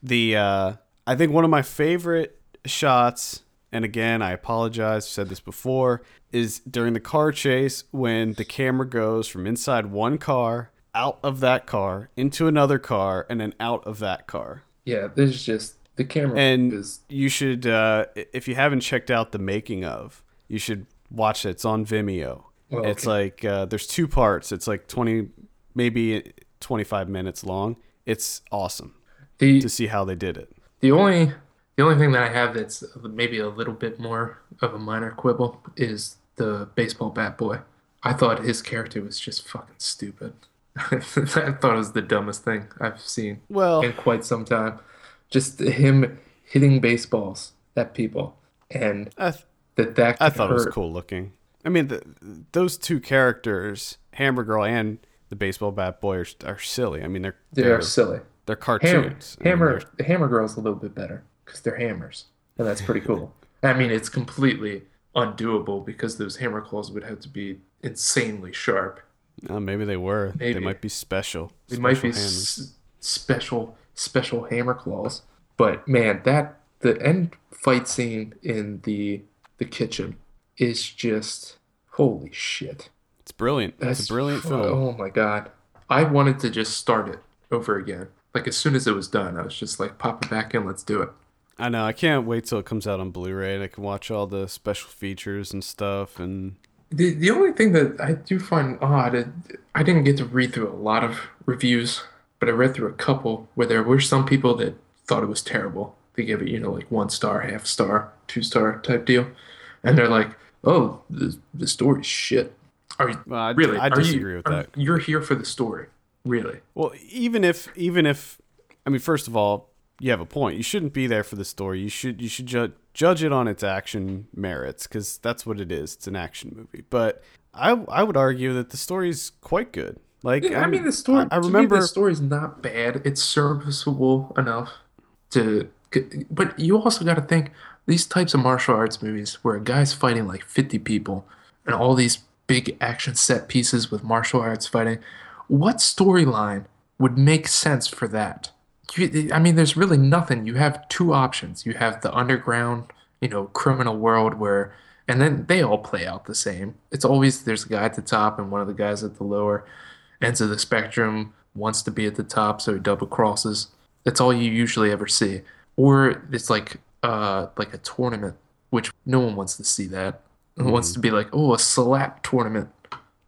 the uh, I think one of my favorite shots, and again I apologize, I've said this before, is during the car chase when the camera goes from inside one car out of that car into another car and then out of that car. Yeah, there's just the camera And is you should, uh, if you haven't checked out the making of, you should watch it. It's on Vimeo. Well, It's like uh, there's two parts. It's like 20, maybe 25 minutes long. It's awesome the to see how they did it. the only the only thing that I have that's maybe a little bit more of a minor quibble is the baseball bat boy. I thought his character was just fucking stupid. *laughs* I thought it was the dumbest thing I've seen Well, in quite some time. Just him hitting baseballs at people and I, th- that that I thought it was cool looking. I mean, the, those two characters, Hammer Girl and the baseball bat boy, are, are silly. I mean, they're They they're, silly. they're Hammer, cartoons. I mean, hammer, hammer girl's a little bit better because they're hammers, and that's pretty cool. I mean, it's completely undoable because those hammer claws would have to be insanely sharp. Uh, maybe they were. Maybe. They might be special. They might be s- special, special hammer claws. But man, that the end fight scene in the the kitchen is just holy shit. It's brilliant. That's it's a brilliant film. Oh my god, I wanted to just start it over again. Like as soon as it was done, I was just like, pop it back in, let's do it. I know. I can't wait till it comes out on Blu-ray and I can watch all the special features and stuff. And The the only thing that I do find odd, it, I didn't get to read through a lot of reviews, but I read through a couple where there were some people that thought it was terrible. They gave it, you know, like one star, half star, two star type deal, and they're like, "Oh, the the story's shit." Are you Well, I- really? I Are you- disagree with are- that. You're here for the story, really? well, even if even if I mean, first of all, you have a point. You shouldn't be there for the story. You should you should ju- judge it on its action merits because that's what it is. It's an action movie. But I I would argue that the story's quite good. Like Yeah, I mean, the story. I, I remember. the story's not bad. It's serviceable enough to. But you also got to think these types of martial arts movies where a guy's fighting like 50 people and all these big action set pieces with martial arts fighting. What storyline would make sense for that? I mean, there's really nothing. You have two options. You have the underground, you know, criminal world where, and then they all play out the same. It's always there's a guy at the top and one of the guys at the lower ends of the spectrum wants to be at the top, so he double crosses. That's all you usually ever see. Or it's like uh like a tournament, which no one wants to see that. One wants to be like, oh, a slap tournament.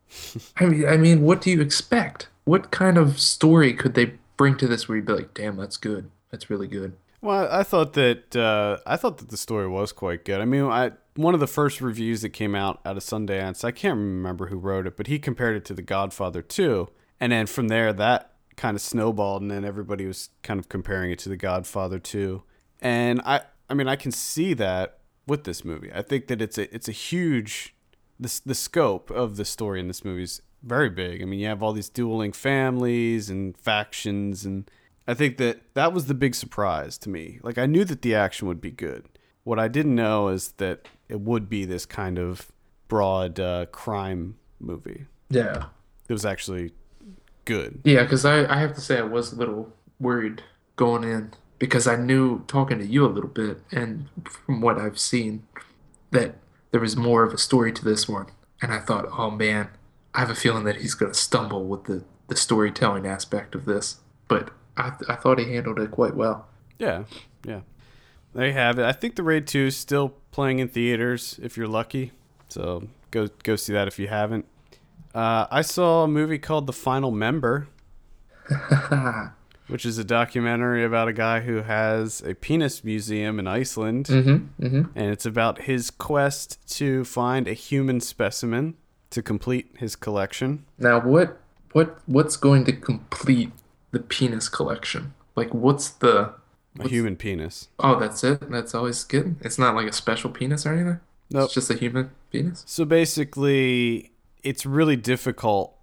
*laughs* I mean, I mean, what do you expect? What kind of story could they bring to this where you'd be like, damn, that's good. That's really good. Well, I thought that uh, I thought that the story was quite good. I mean, I one of the first reviews that came out out of Sundance, I can't remember who wrote it, but he compared it to The Godfather 2, and then from there that kind of snowballed, and then everybody was kind of comparing it to The Godfather 2, and I I mean I can see that with this movie. I think that it's a it's a huge the the scope of the story in this movie is very big. I mean, you have all these dueling families and factions, and I think that that was the big surprise to me. Like, I knew that the action would be good. What I didn't know is that it would be this kind of broad uh, crime movie. Yeah. It was actually good. Yeah, because I, I have to say I was a little worried going in because I knew talking to you a little bit and from what I've seen that there was more of a story to this one. And I thought, oh man, I have a feeling that he's going to stumble with the, the storytelling aspect of this. But I, I thought he handled it quite well. Yeah, yeah. There you have it. I think the Raid 2 is still playing in theaters if you're lucky. So go go see that if you haven't. Uh, I saw a movie called The Final Member, *laughs* which is a documentary about a guy who has a penis museum in Iceland, mm-hmm. Mm-hmm. and it's about his quest to find a human specimen to complete his collection. Now, what what what's going to complete the penis collection? Like, what's the? A human penis. Oh, that's it. That's always good. It's not like a special penis or anything. Nope. It's just a human penis. So basically, it's really difficult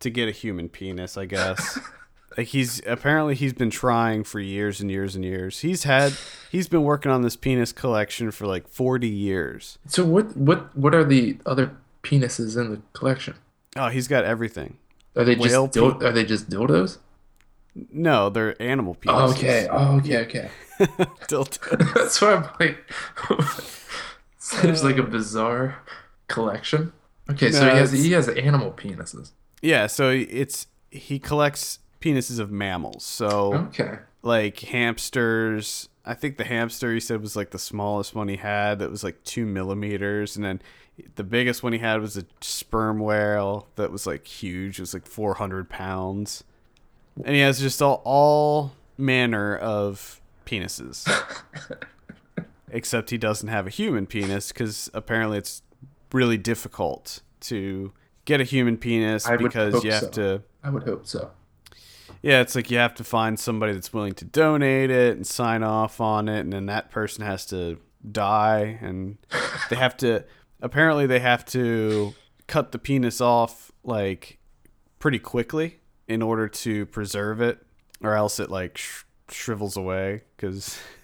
to get a human penis, I guess. *laughs* like he's apparently he's been trying for years and years and years. He's had he's been working on this penis collection for like 40 years. So what what what are the other penises in the collection? Oh, he's got everything. Are they just dil- are they just dildos? No, they're animal penises. Oh, okay. Oh, okay. Okay. *laughs* Dildo. *laughs* That's why I'm like, *laughs* seems like a uh, bizarre collection. Okay, so he has it's- he has animal penises. Yeah, so it's he collects penises of mammals. So Okay. like hamsters. I think the hamster he said was like the smallest one he had. That was like two millimeters, and then the biggest one he had was a sperm whale that was like huge. It was like four hundred pounds, and he has just all all manner of penises. *laughs* Except he doesn't have a human penis because apparently it's really difficult to get a human penis I because you have so. to I would hope so. Yeah, it's like you have to find somebody that's willing to donate it and sign off on it, and then that person has to die, and they have to. *laughs* Apparently, they have to cut the penis off like pretty quickly in order to preserve it, or else it like sh- shrivels away because *laughs*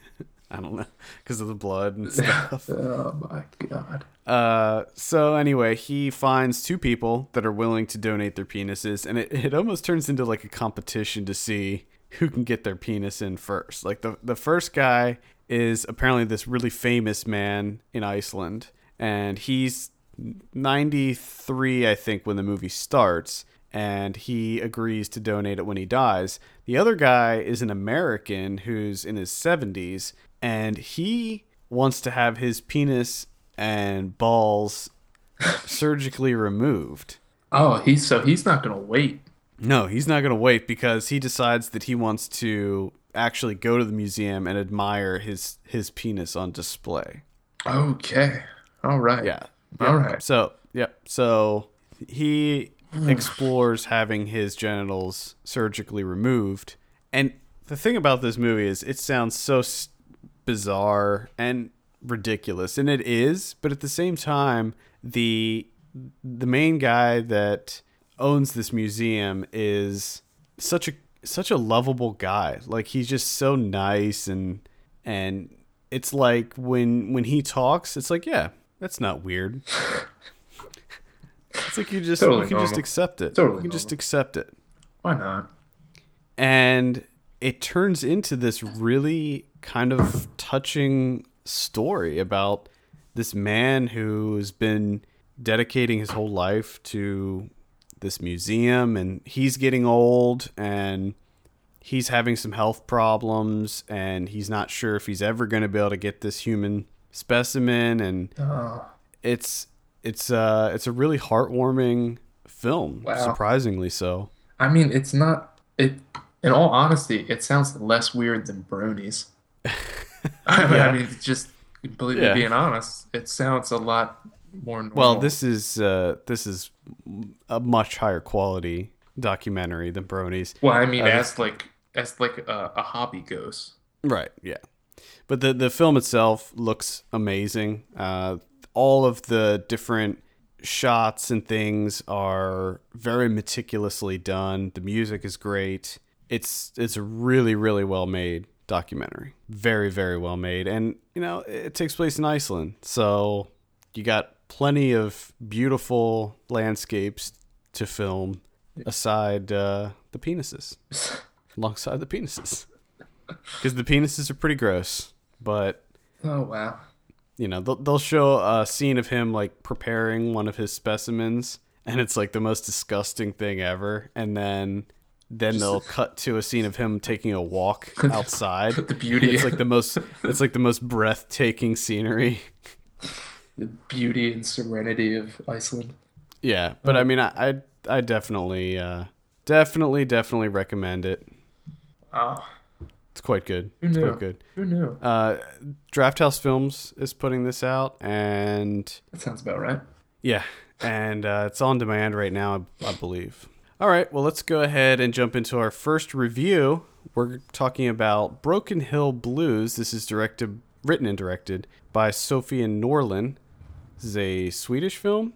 I don't know because of the blood and stuff. *laughs* Oh my god. Uh, so anyway, he finds two people that are willing to donate their penises, and it, it almost turns into like a competition to see who can get their penis in first. Like the the first guy is apparently this really famous man in Iceland, and he's 93, I think, when the movie starts, and he agrees to donate it when he dies. The other guy is an American who's in his 70s, and he wants to have his penis and balls surgically removed. Oh, he's so he's not gonna wait. No, he's not going to wait because he decides that he wants to actually go to the museum and admire his his penis on display. Okay. All right. Yeah. All right. So, yep. So he *sighs* explores having his genitals surgically removed. And the thing about this movie is it sounds so bizarre and ridiculous, and it is, but at the same time, the the main guy that owns this museum is such a such a lovable guy. Like he's just so nice and and it's like when when he talks, it's like, yeah, that's not weird. *laughs* it's like you just Totally you can just accept it. Totally you can just accept it. Why not? And it turns into this really kind of touching story about this man who's been dedicating his whole life to this museum and he's getting old and he's having some health problems and he's not sure if he's ever going to be able to get this human specimen and Oh, it's it's uh it's a really heartwarming film Wow. surprisingly so I mean, it's not. It. In all honesty, it sounds less weird than bronies. I, *laughs* mean, Yeah. I mean, just completely Yeah. being honest, it sounds a lot more normal. Well, this is uh, this is a much higher quality documentary than Bronies. Well, I mean, uh, as like as like a, a hobby goes. Right. Yeah. But the the film itself looks amazing. Uh, all of the different shots and things are very meticulously done. The music is great. It's it's really really well made documentary. Very very well made, and you know it takes place in Iceland, so you got plenty of beautiful landscapes to film aside uh, the penises, *laughs* alongside the penises, because the penises are pretty gross, but Oh wow. you know they'll, they'll show a scene of him like preparing one of his specimens and it's like the most disgusting thing ever. And then then they'll cut to a scene of him taking a walk *laughs* outside The beauty. it's like the most *laughs* it's like the most breathtaking scenery The beauty and serenity of Iceland. yeah but i mean I, I I definitely, uh, definitely, definitely recommend it. Oh, It's quite good. Who It's quite good. who knew? Uh, Drafthouse Films is putting this out, and That sounds about right. yeah, and uh, it's on demand right now, I, I believe. All right, well, let's go ahead and jump into our first review. We're talking about Broken Hill Blues. This is directed, written and directed by Sofia Norlin. This is a Swedish film,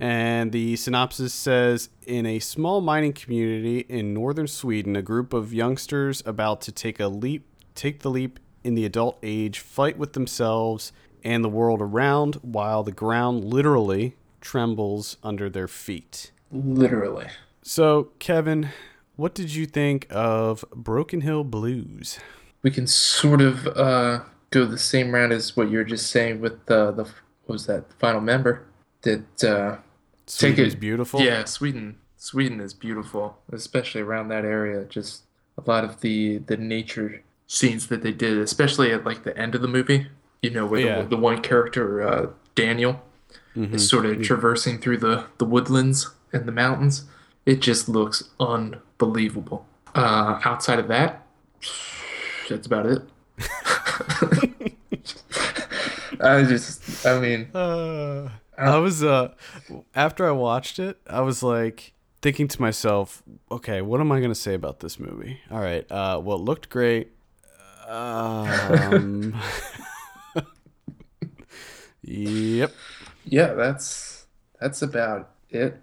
and the synopsis says In a small mining community in northern Sweden, a group of youngsters about to take a leap, take the leap in the adult age, fight with themselves and the world around while the ground literally trembles under their feet. Literally. So, Kevin, what did you think of Broken Hill Blues? We can sort of uh, go the same route as what you were just saying with the the what was that final member that uh, take Sweden's it beautiful. Yeah, Sweden. Sweden is beautiful, especially around that area. Just a lot of the the nature scenes that they did, especially at like the end of the movie. You know, where Yeah. the, the one character uh, Daniel is sort of traversing through the the woodlands and the mountains. It just looks unbelievable. Uh, outside of that, *sighs* that's about it. *laughs* I just, I mean, Uh, I was uh after I watched it, I was like thinking to myself, okay, what am I gonna say about this movie? All right, uh, well, it looked great. Um, *laughs* yep. Yeah, that's that's about it.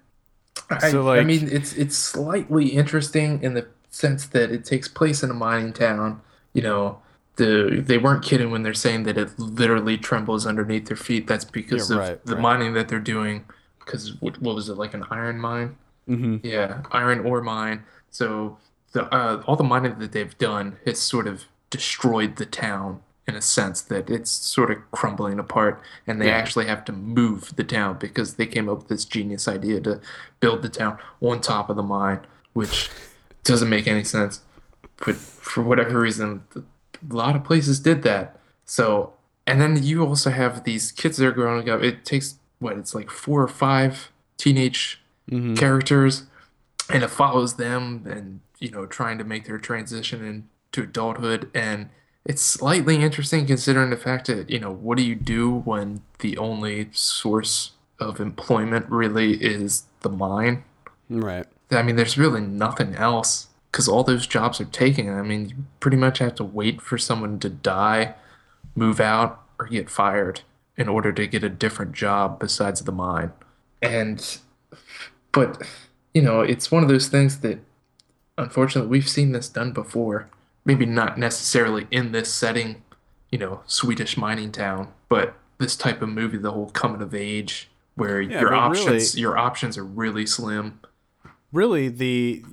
I, So, I like- mean, it's it's slightly interesting in the sense that it takes place in a mining town. You know, the they weren't kidding when they're saying that it literally trembles underneath their feet. That's because Yeah, of right, the right. mining that they're doing. Because what, what was it like an iron mine? hmm Yeah, iron ore mine. So the uh, all the mining that they've done has sort of destroyed the town in a sense that it's sort of crumbling apart, and they Yeah. actually have to move the town because they came up with this genius idea to build the town on top of the mine, which doesn't make any sense. But for whatever reason, a lot of places did that. So, and then you also have these kids that are growing up. It takes what? It's like four or five teenage hmm characters and it follows them and you know trying to make their transition into adulthood and it's slightly interesting considering the fact that you know what do you do when the only source of employment really is the mine? Right. i mean there's really nothing else because all those jobs are taken. I mean you pretty much have to wait for someone to die move out or get fired in order to get a different job besides the mine. And but you know it's one of those things that unfortunately we've seen this done before maybe not necessarily in this setting you know swedish mining town but this type of movie the whole coming of age where Yeah, your options really- your options are really slim. Really the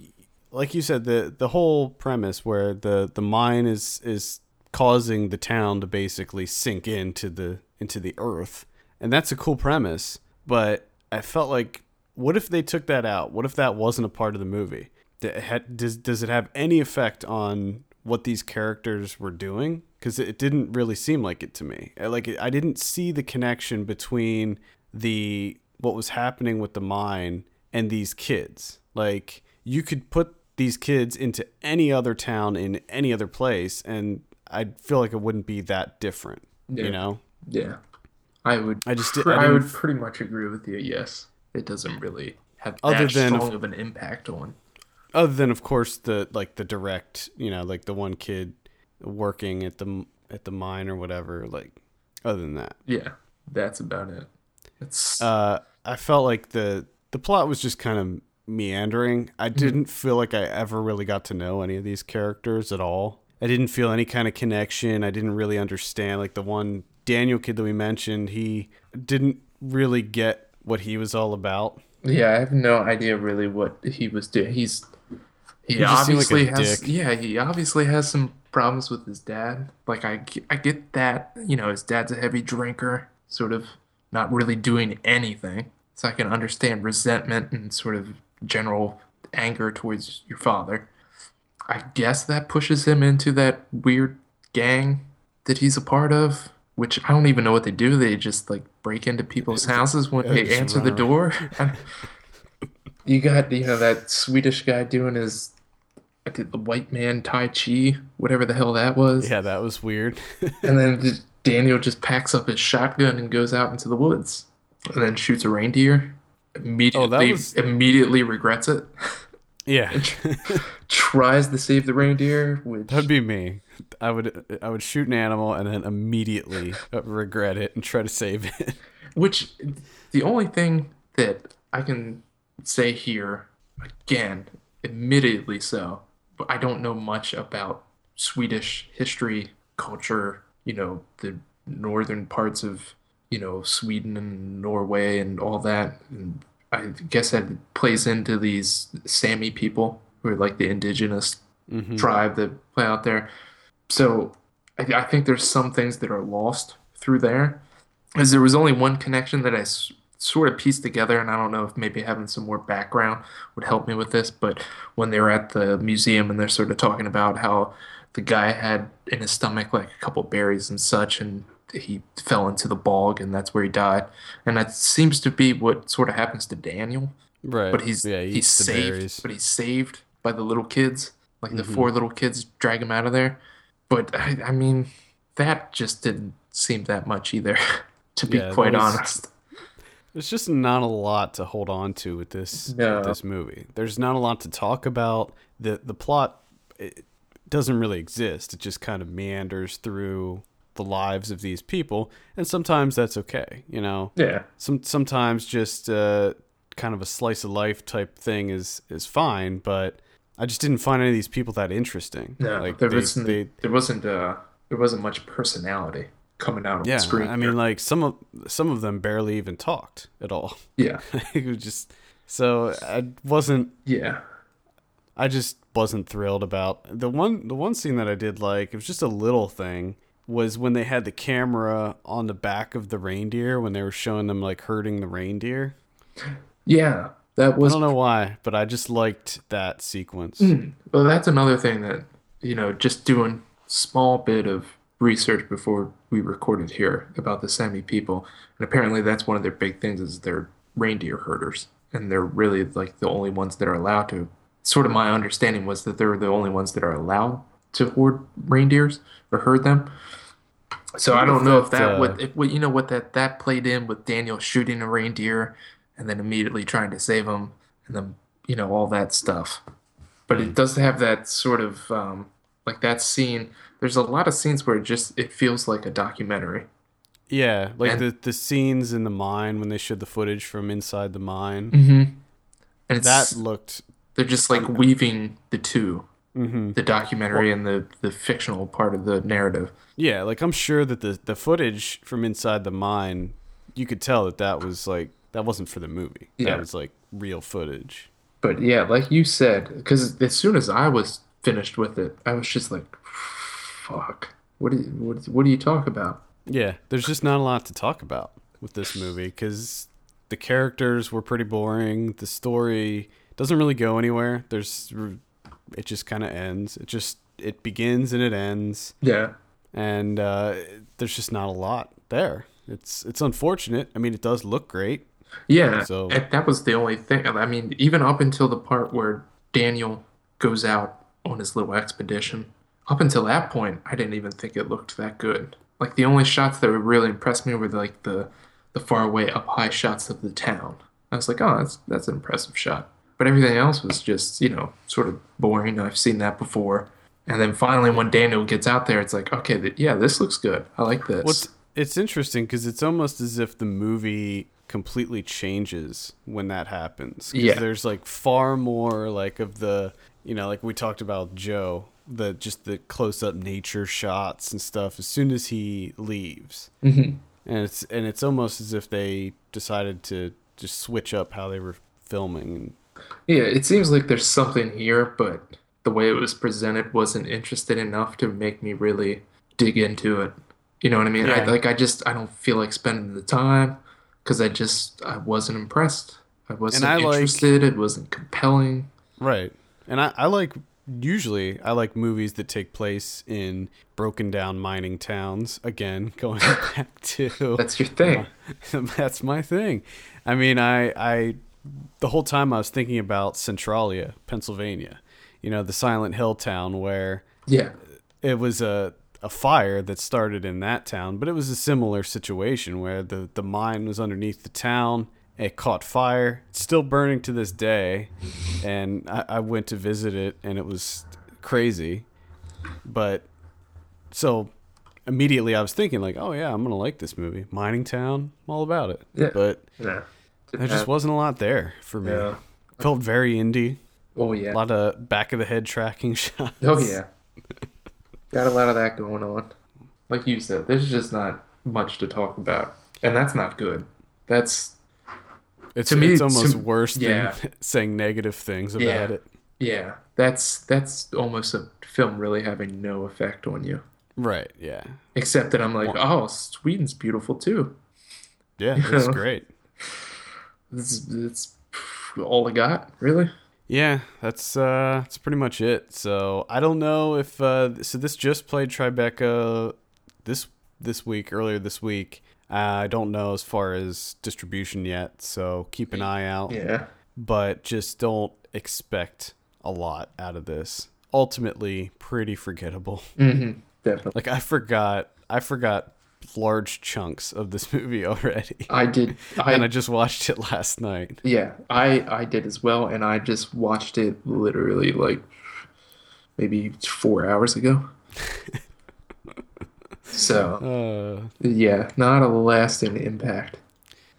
like you said the the whole premise where the the mine is is causing the town to basically sink into the into the earth. And that's a cool premise but i felt like what if they took that out? What if that wasn't a part of the movie? Does does it have any effect on what these characters were doing because it didn't really seem like it to me. Uh, like i didn't see the connection between the what was happening with the mine and these kids. Like you could put these kids into any other town in any other place and i feel like it wouldn't be that different Yeah. you know? Yeah. I would I just pr- I I, would pretty much agree with you yes. It doesn't really have Other than strong of an impact on other than of course the like the direct you know like the one kid working at the at the mine or whatever like other than that. Yeah that's about it. It's uh i felt like the the plot was just kind of meandering. I didn't feel like i ever really got to know any of these characters at all. I didn't feel any kind of connection. I didn't really understand like the one daniel kid that we mentioned he didn't really get what he was all about. Yeah, I have no idea really what he was doing. He's he, He seemed like obviously has dick. yeah, he obviously has some problems with his dad. Like I I get that, you know, his dad's a heavy drinker, sort of not really doing anything. So I can understand resentment and sort of general anger towards your father. I guess that pushes him into that weird gang that he's a part of, which I don't even know what they do. They just like break into people's houses when they answer the door. *laughs* You got you know that Swedish guy doing his I did the white man Tai Chi, whatever the hell that was. Yeah, that was weird. *laughs* And then just- Daniel just packs up his shotgun and goes out into the woods, and then shoots a reindeer. Immediately, oh, was- immediately regrets it. yeah. *laughs* Tries to save the reindeer, which That'd be me. I would I would shoot an animal and then immediately regret it and try to save it. which the only thing that I can say here again, admittedly so, I don't know much about Swedish history, culture, you know, the northern parts of, you know, Sweden and Norway and all that. And I guess that plays into these Sami people who are like the indigenous Mhm. tribe that play out there. So I, I think there's some things that are lost through there. As there was only one connection that I sort of pieced together, and I don't know if maybe having some more background would help me with this, but when they were at the museum and they're sort of talking about how the guy had in his stomach like a couple berries and such, and he fell into the bog, and that's where he died. And that seems to be what sort of happens to Daniel Right. but he's yeah, he he's saved berries. Mm-hmm. but he's saved by the little kids like the four little kids drag him out of there but I, I mean that just didn't seem that much either *laughs* to be Yeah, quite was- honest There's just not a lot to hold on to with this No. with this movie. There's not a lot to talk about. the The plot it doesn't really exist. It just kind of meanders through the lives of these people, and sometimes that's okay. You know, yeah some sometimes just uh, kind of a slice of life type thing is is fine. But I just didn't find any of these people that interesting. no like there they- wasn't they- there wasn't uh there wasn't much personality coming out on yeah. the screen I mean, like some of some of them barely even talked at all. yeah *laughs* it was just so I wasn't yeah I just wasn't thrilled about the one the one scene that I did like it was just a little thing was when they had the camera on the back of the reindeer when they were showing them like herding the reindeer. yeah that was. I don't know why, but I just liked that sequence. Mm, well, that's another thing that, you know, just doing small bit of research before we recorded here about the Sami people. And apparently that's one of their big things is they're reindeer herders. And they're really like the only ones that are allowed to. Sort of my understanding was that they're the only ones that are allowed to hoard reindeers or herd them. So I don't know if that uh, what you know what that that played in with Daniel shooting a reindeer and then immediately trying to save him and then you know all that stuff but it does have that sort of um, like that scene. There's a lot of scenes where it just it feels like a documentary. Yeah, like And- the the scenes in the mine when they showed the footage from inside the mine. Mm-hmm. And it's, That looked they're just like weaving the 2 mhm. the documentary and the the fictional part of the narrative. Yeah, like I'm sure that the the footage from inside the mine, you could tell that that was like that wasn't for the movie. Yeah. That was like real footage. But yeah, like you said, because as soon as I was finished with it, I was just like, "Fuck! What do you, what, what do you talk about?" Yeah, there's just not a lot to talk about with this movie because the characters were pretty boring. The story doesn't really go anywhere. There's it just kind of ends. It just it begins and it ends, Yeah, and uh, there's just not a lot there. It's it's unfortunate. I mean, it does look great. Yeah, So- that was the only thing. I mean, even up until the part where Daniel goes out on his little expedition, up until that point, I didn't even think it looked that good. Like the only shots that really impressed me were like the the far away up high shots of the town. I was like, oh, that's that's an impressive shot. But everything else was just, you know, sort of boring. I've seen that before. And then finally, when Daniel gets out there, it's like, okay, th- yeah, this looks good. I like this. It's interesting because it's almost as if the movie completely changes when that happens. Yeah. there's like far more like of the you know like we talked about Joe the just the close up nature shots and stuff as soon as he leaves, Mhm. and it's and it's almost as if they decided to just switch up how they were filming. Yeah, it seems like there's something here, but the way it was presented wasn't interested enough to make me really dig into it. You know what I mean? I, like I just I don't feel like spending the time because I just I wasn't impressed. I wasn't I like- interested. It wasn't compelling. Right. And I, I like usually I like movies that take place in broken down mining towns. Again, *laughs* going back to That's your thing. *laughs* that's my thing. I mean, I I the whole time I was thinking about Centralia, Pennsylvania. You know, the Silent Hill town where Yeah. it was a a fire that started in that town, but it was a similar situation where the the mine was underneath the town. It caught fire. It's still burning to this day, and I, I went to visit it, and it was crazy. But so immediately I was thinking like, oh yeah, I'm gonna like this movie, Mining Town. I'm all about it. Yeah. But Yeah. there just wasn't a lot there for me. Yeah. Felt very indie. Oh yeah. A lot of back of the head tracking *laughs* shots. Oh yeah. Got a lot of that going on. Like you said, there's just not much to talk about, and that's not good. That's It's, To me, it's almost to- worse yeah. than *laughs* saying negative things about Yeah. it. yeah. That's that's almost a film really having no effect on you, Right. Yeah. except that I'm like, oh, Sweden's beautiful too. Yeah. You That's know? great. *laughs* That's that's all I got, really. Yeah, that's uh that's pretty much it. So I don't know if uh so this just played Tribeca this this week earlier this week. Uh, I don't know as far as distribution yet, so keep an eye out. Yeah. But just don't expect a lot out of this. Ultimately, pretty forgettable. Mm-hmm. *laughs* Definitely. Like I forgot I forgot large chunks of this *laughs* movie already. I did. I, and I just watched it last night. Yeah, I I did as well, and I just watched it literally like maybe four hours ago. *laughs* so Uh yeah, not a lasting impact.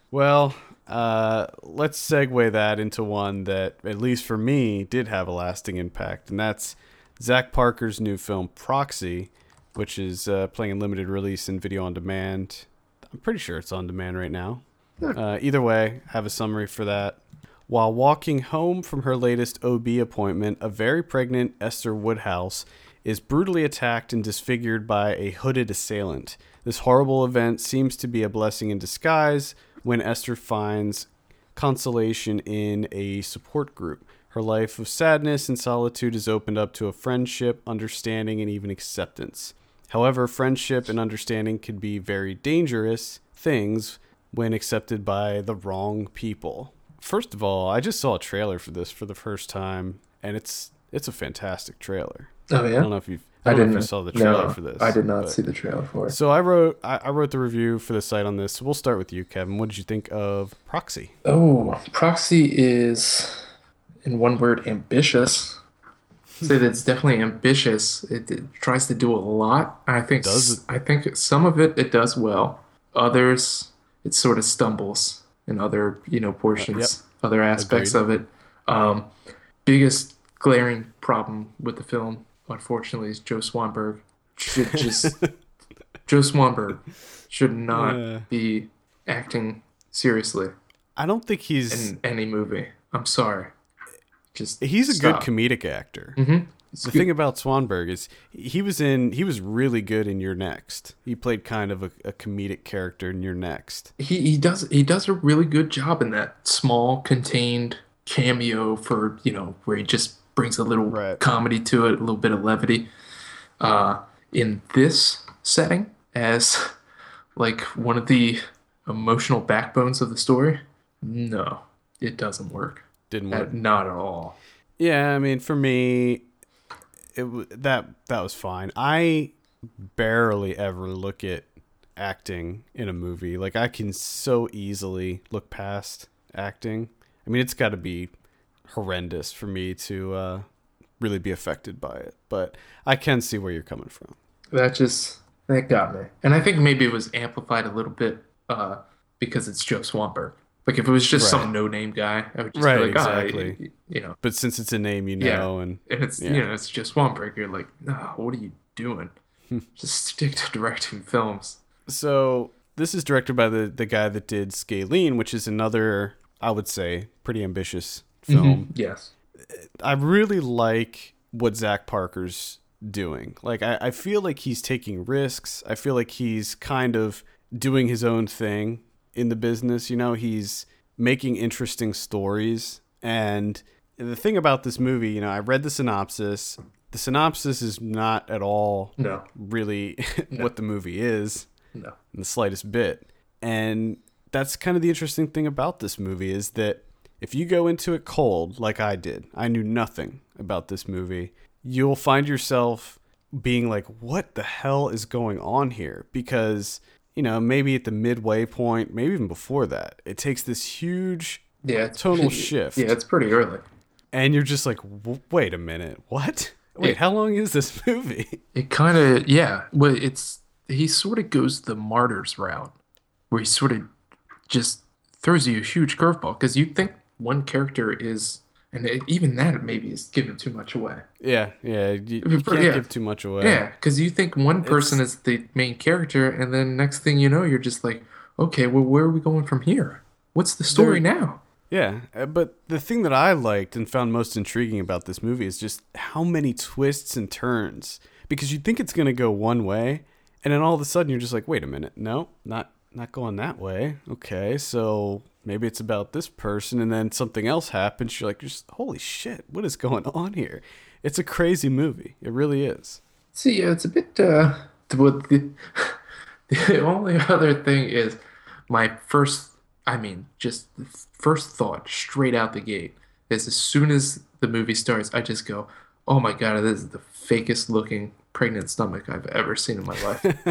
Well, uh, let's segue that into one that, at least for me, did have a lasting impact, and that's Zack Parker's new film Proxy, which is uh, playing in limited release and video on demand. I'm pretty sure it's on demand right now. Uh, either way, have a summary for that. While walking home from her latest OB appointment, a very pregnant Esther Woodhouse is brutally attacked and disfigured by a hooded assailant. This horrible event seems to be a blessing in disguise when Esther finds consolation in a support group. Her life of sadness and solitude is opened up to a friendship, understanding, and even acceptance. However, friendship and understanding can be very dangerous things when accepted by the wrong people. First of all, I just saw a trailer for this for the first time, and it's it's a fantastic trailer. Oh yeah. I don't know if you've I don't know if you saw the trailer no, for this. I did not but- see the trailer for it. So I wrote I, I wrote the review for the site on this. So we'll start with you, Kevin. What did you think of Proxy? Oh, Proxy is, in one word, ambitious. Say that it's definitely ambitious. It, it tries to do a lot. I think Does I think some of it it does well. Others it sort of stumbles in other you know portions, other aspects Agreed. of it. Um, biggest glaring problem with the film, unfortunately, is Joe Swanberg. Should *laughs* just Joe Swanberg should not Yeah. be acting seriously I don't think he's in any movie. I'm sorry. Just he's a stop. good comedic actor. Mhm. The good. thing about Swanberg is he was in he was really good in You're Next. He played kind of a, a comedic character in You're Next. he he does he does a really good job in that small contained cameo for you know where he just brings a little Right. comedy to it, a little bit of levity. Uh, in this setting, as like one of the emotional backbones of the story, no, it doesn't work. Didn't work. Uh, Not at all. Yeah, I mean, for me, it that that was fine. I barely ever look at acting in a movie. Like I can so easily look past acting. I mean, it's got to be horrendous for me to uh, really be affected by it. But I can see where you're coming from. That just that got me, and I think maybe it was amplified a little bit uh, because it's Joe Swanberg. Like if it was just Right. some no-name guy, I would just Right, be like, "Ah, exactly. y- you know, But since it's a name you Yeah. know, and and it's Yeah. you know it's just Swanberg. You're like, no, what are you doing? Hmm. just stick to directing films. So this is directed by the the guy that did Scalene, which is another, I would say, pretty ambitious film. Mm-hmm. Yes. I really like what Zack Parker's doing. Like I, I feel like he's taking risks. I feel like he's kind of doing his own thing in the business. You know, he's making interesting stories. And the thing about this movie, you know, I read the synopsis. The synopsis is not at all No. really *laughs* what the movie is No. in the slightest bit. And that's kind of the interesting thing about this movie is that if you go into it cold like I did, I knew nothing about this movie, you'll find yourself being like, what the hell is going on here? Because, you know, maybe at the midway point, maybe even before that, it takes this huge Yeah, tonal pretty- shift. Yeah, it's pretty early. and you're just like, wait a minute, what? Wait, It- how long is this *laughs* movie? It kind of yeah. Well, it's he sort of goes the martyrs route, where he sort of just throws you a huge curveball because you think one character is, and it, even that maybe is giving too much away. yeah, yeah, you, you can't Yeah. give too much away. Yeah, because you think one person is the main character, and then next thing you know, you're just like, okay, well, where are we going from here? What's the story now? Yeah, uh, but the thing that I liked and found most intriguing about this movie is just how many twists and turns. Because you think it's going to go one way, and then all of a sudden you're just like, wait a minute, no, not not going that way. Okay, so maybe it's about this person, and then something else happens. You're like, just holy shit, what is going *laughs* on here? It's a crazy movie. It really is. See, yeah, it's a bit. Uh, what the, *laughs* the only other thing is my first. I mean, just the first thought straight out the gate is as soon as the movie starts, I just go, "Oh my god, this is the fakest looking pregnant stomach I've ever seen in my life." *laughs*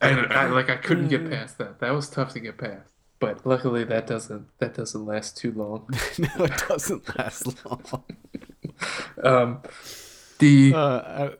and I, like, I couldn't get past that. That was tough to get past. But luckily, that doesn't that doesn't last too long. *laughs* no, it doesn't *laughs* last long. Um, the Uh,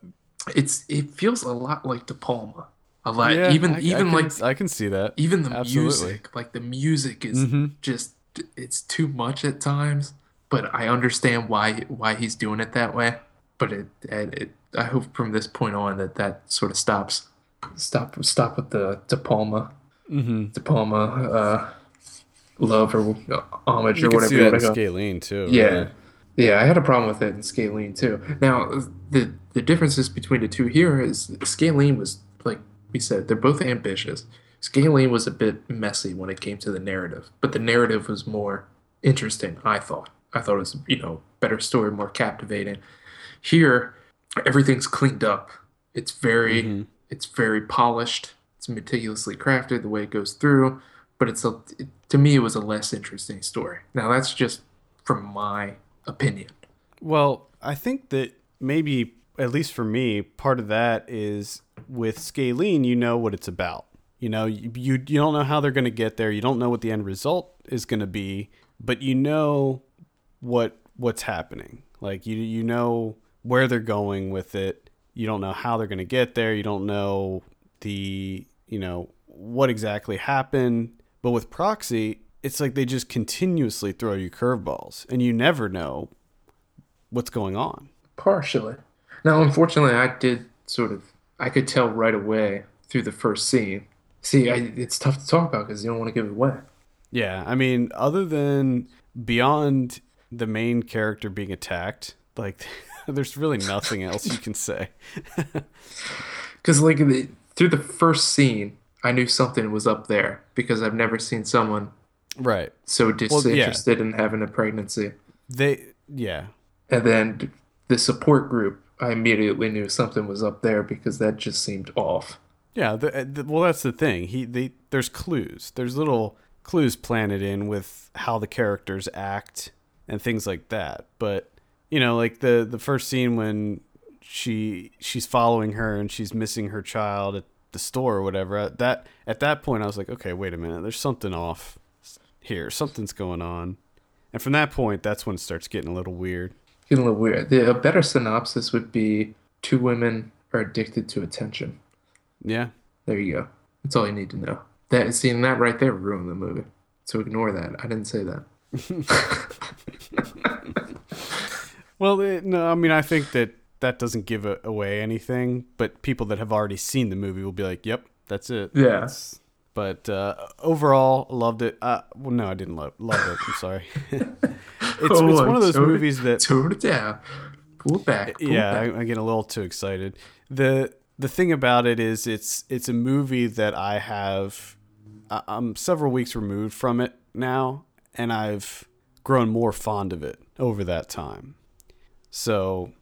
it's it feels a lot like De Palma. A lot, yeah, even I- I even can- like I can see that. even the Absolutely. music like the music is Mhm. just it's too much at times but i understand why why he's doing it that way but it, it, it i hope from this point on that that sort of stops stop stop with the de palma Mm-hmm. de palma uh love or uh, homage You or whatever see you that in want to go Scalene too. yeah. really. Yeah, I had a problem with it in Scalene too. Now, the the differences between the two here is Scalene was like we said, they're both ambitious. Scalene was a bit messy when it came to the narrative, but the narrative was more interesting, I thought. I thought it was, you know, better story, more captivating. Here, everything's cleaned up. It's very Mhm. it's very polished. It's meticulously crafted the way it goes through, but it's a to me it was a less interesting story. Now that's just from my opinion. Well, I think that maybe, at least for me, part of that is with Scalene, you know what it's about. You know, you, you, you don't know how they're going to get there. You don't know what the end result is going to be, but you know what what's happening. Like you you know where they're going with it. You don't know how they're going to get there. You don't know the, you know, what exactly happened. But with Proxy, it's like they just continuously throw you curveballs and you never know what's going on. Partially. Now, unfortunately, I did sort of I could tell right away through the first scene. See, I, it's tough to talk about because you don't want to give it away. Yeah, I mean, other than beyond the main character being attacked, like *laughs* there's really nothing else you can say. *laughs* *laughs* Because like the, through the first scene, I knew something was up there because I've never seen someone right. so yeah. disinterested in having a pregnancy. They yeah. And then the support group, I immediately knew something was up there because that just seemed off. Yeah, the, uh, the, well that's the thing. He they there's clues. There's little clues planted in with how the characters act and things like that. But you know, like the the first scene when she she's following her and she's missing her child at the store or whatever. At that at that point I was like, "Okay, wait a minute. There's something off here. Something's going on." And from that point, that's when it starts getting a little weird. Getting a little weird. The, a better synopsis would be two women are addicted to attention. Yeah. There you go. That's all you need to know. That seeing that right there ruined the movie. So ignore that. I didn't say that. *laughs* Well, it, no, I mean, I think that that doesn't give away anything, but people that have already seen the movie will be like, "Yep, that's it." Yeah. That's- but uh, overall, loved it. Uh, well, no, I didn't love love it. I'm sorry. *laughs* it's, it's Oh, one of those tone movies that Tone it down. Pull it back. Pull yeah, back. I, I get a little too excited. the The thing about it is, it's it's a movie that I have. I'm several weeks removed from it now, and I've grown more fond of it over that time. So,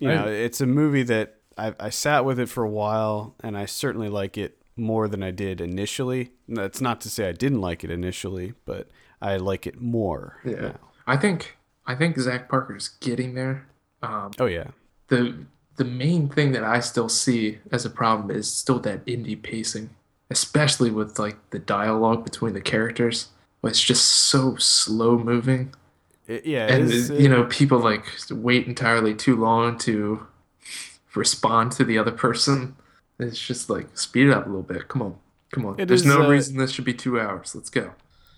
you know, it's a movie that I, I sat with it for a while, and I certainly like it more than I did initially. That's not to say I didn't like it initially, but I like it more. Yeah. now. I think I think Zack Parker's getting there. Um, Oh yeah. the the main thing that I still see as a problem is still that indie pacing, especially with like the dialogue between the characters. It's just so slow moving, It- yeah. and is, you know people like wait entirely too long to respond to the other person. It's just like speed it up a little bit. Come on, come on. There's is, no uh, reason this should be two hours. Let's go.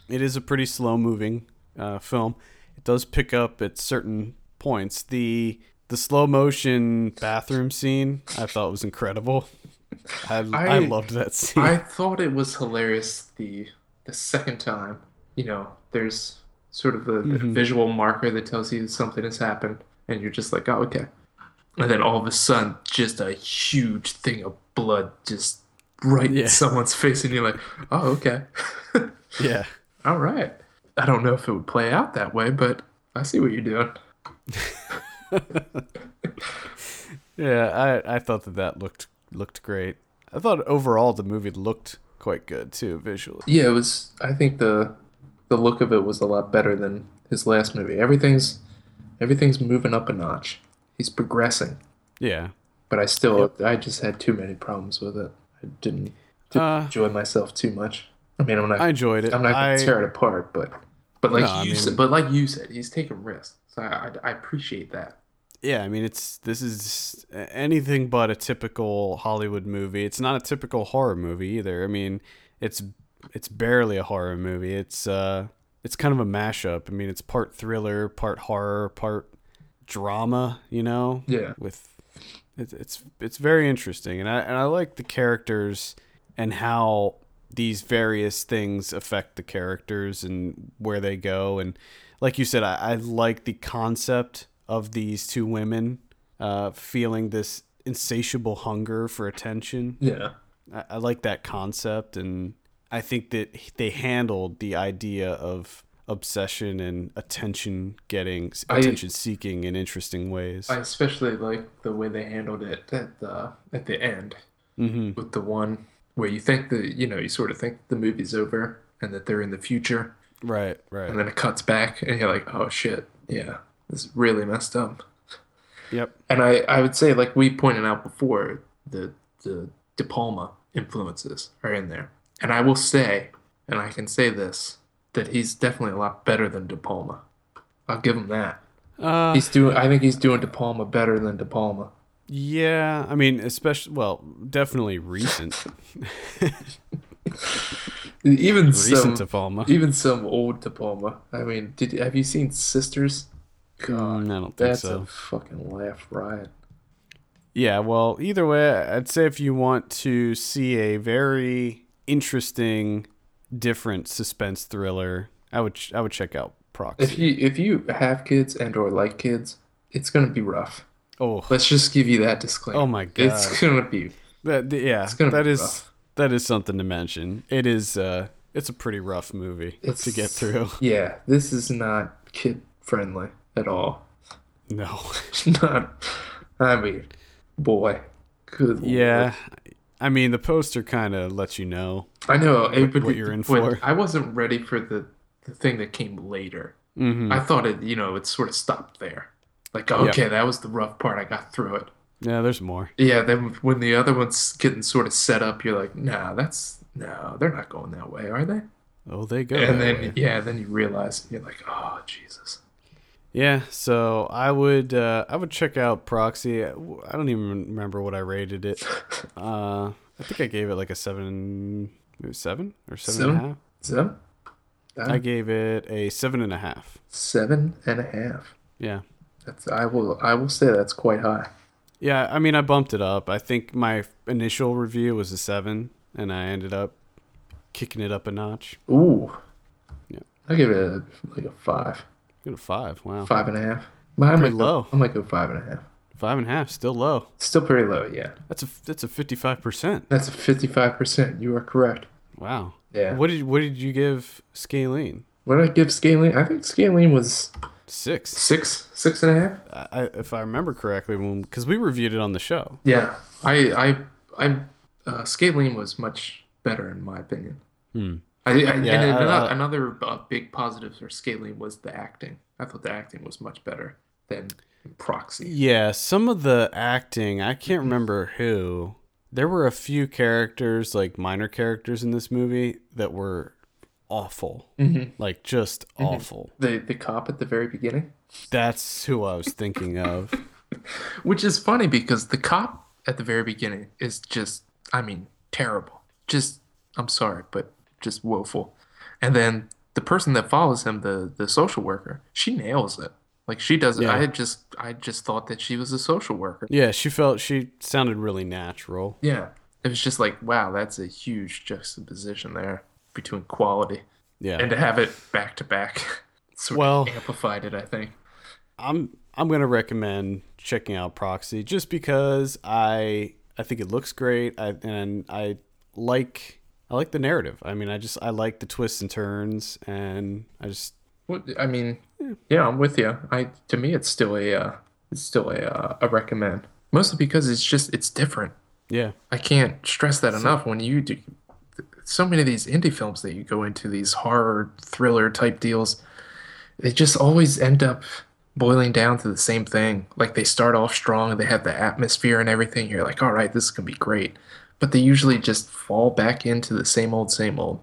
it is a pretty slow moving uh, film. It does pick up at certain points. The the slow motion bathroom scene I thought was incredible. I, I, I- loved that scene. I thought it was hilarious the the second time. You know, there's sort of a, a Mhm. visual marker that tells you something has happened, and you're just like, oh, okay. And then all of a sudden, just a huge thing of blood just right Yeah. in someone's face, and you're like, oh, okay. *laughs* yeah. all right. I don't know if it would play out that way, but I see what you're doing. *laughs* Yeah, I, I thought that that looked looked great. I thought overall the movie looked quite good too visually. Yeah, it was. I think the the look of it was a lot better than his last movie. Everything's everything's moving up a notch. He's progressing, Yeah. but I still I just had too many problems with it. I didn't, didn't Uh, enjoy myself too much. I mean, I'm not I enjoyed it. I'm not gonna I, tear it apart, but but like No, I you mean- said, but like you said, he's taking risks. So I, I, I appreciate that. yeah, I mean it's this is anything but a typical Hollywood movie. It's not a typical horror movie either. I mean, it's it's barely a horror movie. It's uh it's kind of a mashup. I mean, it's part thriller, part horror, part drama, you know? Yeah, with it's it's it's very interesting and I and I like the characters and how these various things affect the characters and where they go and like you said I, I like the concept of these two women uh, feeling this insatiable hunger for attention yeah, I, I like that concept and I think that they handled the idea of obsession and attention getting attention seeking in interesting ways I especially like the way they handled it at the at the end. hmm with the one where you think that you know you sort of think the movie's over and that they're in the future Right, right. and then it cuts back and you're like oh shit yeah this is really messed up Yep. and i i would say like we pointed out before the the de palma influences are in there and i will say and i can say this that he's definitely a lot better than de palma i'll give him that Uh, he's doing i think he's doing de palma better than de palma yeah. I mean, especially well, definitely recent, *laughs* even recent some De Palma. even some old De Palma. I mean, did have you seen Sisters? God, Mm, I don't think that's so. a fucking laugh riot. Yeah. Well, either way, I'd say if you want to see a very interesting, different suspense thriller, I would ch- I would check out Proxy. If you if you have kids and or like kids, it's gonna be rough. oh, Let's just give you that disclaimer. oh my god. It's gonna be that, th- yeah, it's gonna that is rough. that is something to mention. It is. Uh, it's a pretty rough movie It's to get through. *laughs* Yeah, this is not kid friendly at all. No. it's *laughs* not. I mean, boy, good. lord. I mean, the poster kind of lets you know. I know. what would- you're in for. I wasn't ready for the the thing that came later. hmm I thought it, you know, it sort of stopped there. Like, okay, that was the rough part. I got through it. Yeah, there's more. Yeah, then when the other one's getting sort of set up, you're like, nah, that's no, they're not going that way, are they? Oh, they go. and then way. yeah, then you realize you're like, oh Jesus. Yeah. So I would, uh, I would check out Proxy. I don't even remember what I rated it. *laughs* Uh, I think I gave it like a seven, maybe seven or seven and a Seven? half. I gave it a seven and a half. seven and a half. Yeah. That's I will I will say that's quite high. Yeah, I mean, I bumped it up. I think my initial review was a seven, and I ended up kicking it up a notch. Ooh. Yeah. I give it a, like a five, Got a five. Wow, five and a half. I Pretty might go- low. I might go five and a half. five and a half, still low. Still pretty low, yeah. That's a that's a fifty five percent. That's a fifty-five percent. You are correct. Wow. Yeah. What did what did you give Scalene? What did I give Scalene? I think Scalene was Six. six, six and a half. I, I- if I remember correctly, because we reviewed it on the show. Yeah, I, I, I, uh, Scalene was much better in my opinion. Hmm. I, I, Yeah, and another, I- another uh, big positive for Scalene was the acting. I thought the acting was much better than Proxy. Yeah, some of the acting, I can't remember who. There were a few characters, like minor characters in this movie, that were awful. Mhm. Like, just awful. The the cop at the very beginning, That's who I was thinking of. *laughs* which is funny because the cop at the very beginning is just, I mean, terrible. Just, I'm sorry, but just woeful. And then the person that follows him, the the social worker, she nails it. Like she does it. Yeah. I had just I just thought that she was a social worker. Yeah, she felt, she sounded really natural. Yeah. It was just like, wow, that's a huge juxtaposition there between quality. Yeah. And to have it back to back *laughs* sort Well- of amplified it, I think. I'm I'm gonna recommend checking out Proxy just because I I think it looks great. I and I like I like the narrative. I mean, I just I like the twists and turns, and I just What I mean, yeah, I'm with you. I to me, it's still a uh, it's still a uh, a recommend. Mostly because it's just it's different. yeah I can't stress that enough. When you do so many of these indie films that you go into these horror thriller type deals, they just always end up boiling down to the same thing. Like they start off strong they have the atmosphere and everything. You're like, all right, this is gonna be great. But they usually just fall back into the same old, same old.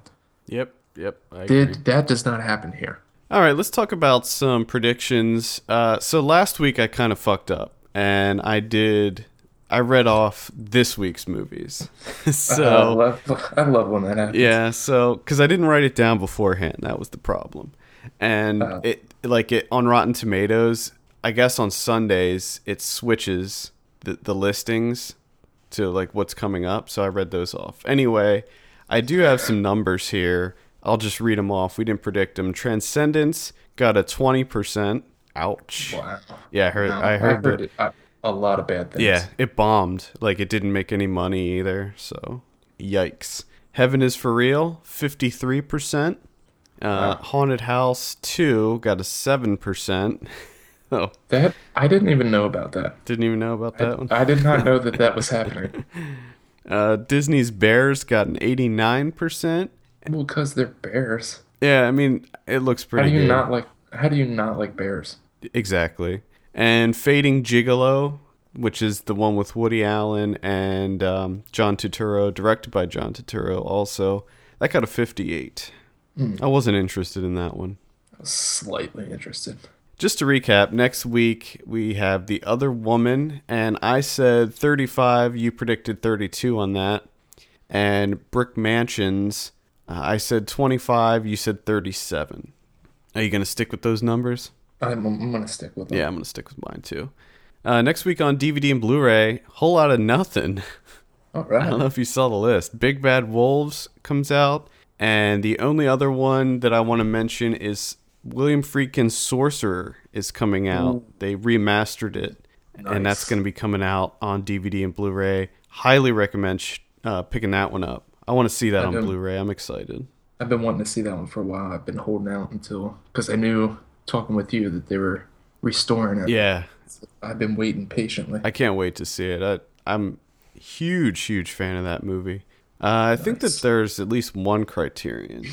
yep yep. I agree. Did that does not happen here? All right, let's talk about some predictions. Uh, so last week I kind of fucked up, and I did. I read off this week's movies. *laughs* *laughs* so I love, I love when that happens. Yeah, so because I didn't write it down beforehand, that was the problem. And Oh. it like it on Rotten Tomatoes, I guess on Sundays it switches the the listings to like what's coming up. So I read those off. Anyway, I do have some numbers here. I'll just read them off. We didn't predict them. Transcendence got a twenty percent. Ouch. Wow. Yeah, I heard. Wow. I heard, that. it, uh, a lot of bad things. Yeah, it bombed. Like it didn't make any money either. So, yikes. Heaven is for real, fifty three percent. Uh, Wow. Haunted House two got a seven percent. *laughs* Oh, That I didn't even know about that. didn't even know about that one. I did not know that that was *laughs* happening. Uh, Disney's Bears got an eighty nine percent. Well, because they're bears. Yeah, I mean it looks pretty. How do you good. not like? How do you not like bears? Exactly. And Fading Gigolo, which is the one with Woody Allen and um, John Turturro, directed by John Turturro, also that got a 58. I wasn't interested in that one. I was slightly interested. Just to recap, next week we have The Other Woman, and I said 35. You predicted 32 on that. And Brick Mansions, uh, I said 25. You said 37. Are you going to stick with those numbers? I'm, I'm gonna stick with them. Yeah, I'm gonna stick with mine too. Uh, next week on DVD and Blu-ray, whole lot of nothing. *laughs* All I don't know if you saw the list. Big Bad Wolves comes out, and the only other one that I want to mention is William Friedkin's Sorcerer is coming out. They remastered it, and that's going to be coming out on DVD and Blu-ray. Highly recommend sh- uh, picking that one up. I want to see that I on Blu-ray. I'm excited. I've been wanting to see that one for a while. I've been holding out until because I knew talking with you that they were restoring it. Yeah, I've been waiting patiently. I can't wait to see it. I, I'm huge, huge fan of that movie. Uh, I think that there's at least one Criterion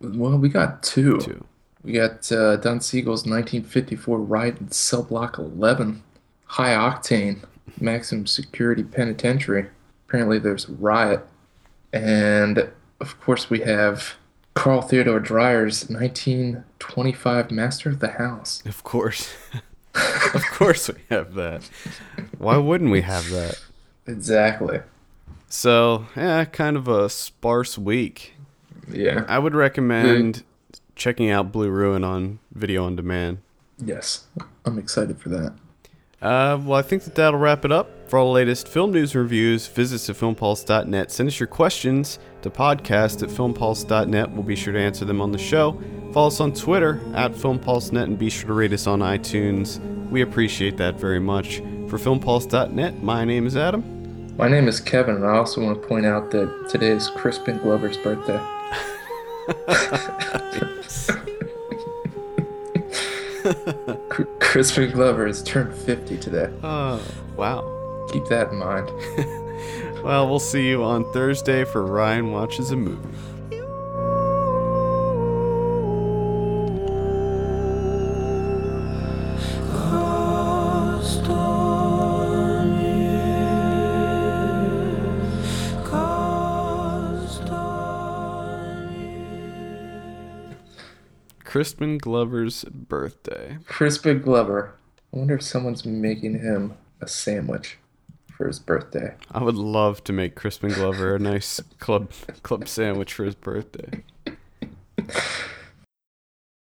Well, we got two. too. We got uh, Don Siegel's 1954 Riot in Cell Block 11, High Octane, Maximum Security Penitentiary. Apparently, there's a riot, and of course, we have Carl Theodor Dreyer's 1925 Master of the House. Of course, *laughs* of course we have that. Why wouldn't we have that? Exactly. So, yeah, kind of a sparse week. Yeah. I would recommend checking out Blue Ruin on video on demand. Yes. I'm excited for that. Uh, well, I think that that'll wrap it up. For all the latest film news and reviews, visit us at filmpulse.net. Send us your questions to podcast at filmpulse.net. We'll be sure to answer them on the show. Follow us on Twitter at filmpulse.net and be sure to rate us on iTunes. We appreciate that very much. For filmpulse.net, my name is Adam. My name is Kevin, and I also want to point out that today is Crispin Glover's birthday. Cr- Crispin Glover has turned 50 today. Oh, wow. Keep that in mind. *laughs* Well, we'll see you on Thursday for Ryan Watches a Movie. Crispin Glover's birthday. Crispin Glover. I wonder if someone's making him a sandwich for his birthday. I would love to make Crispin Glover a nice club club sandwich for his birthday. *laughs*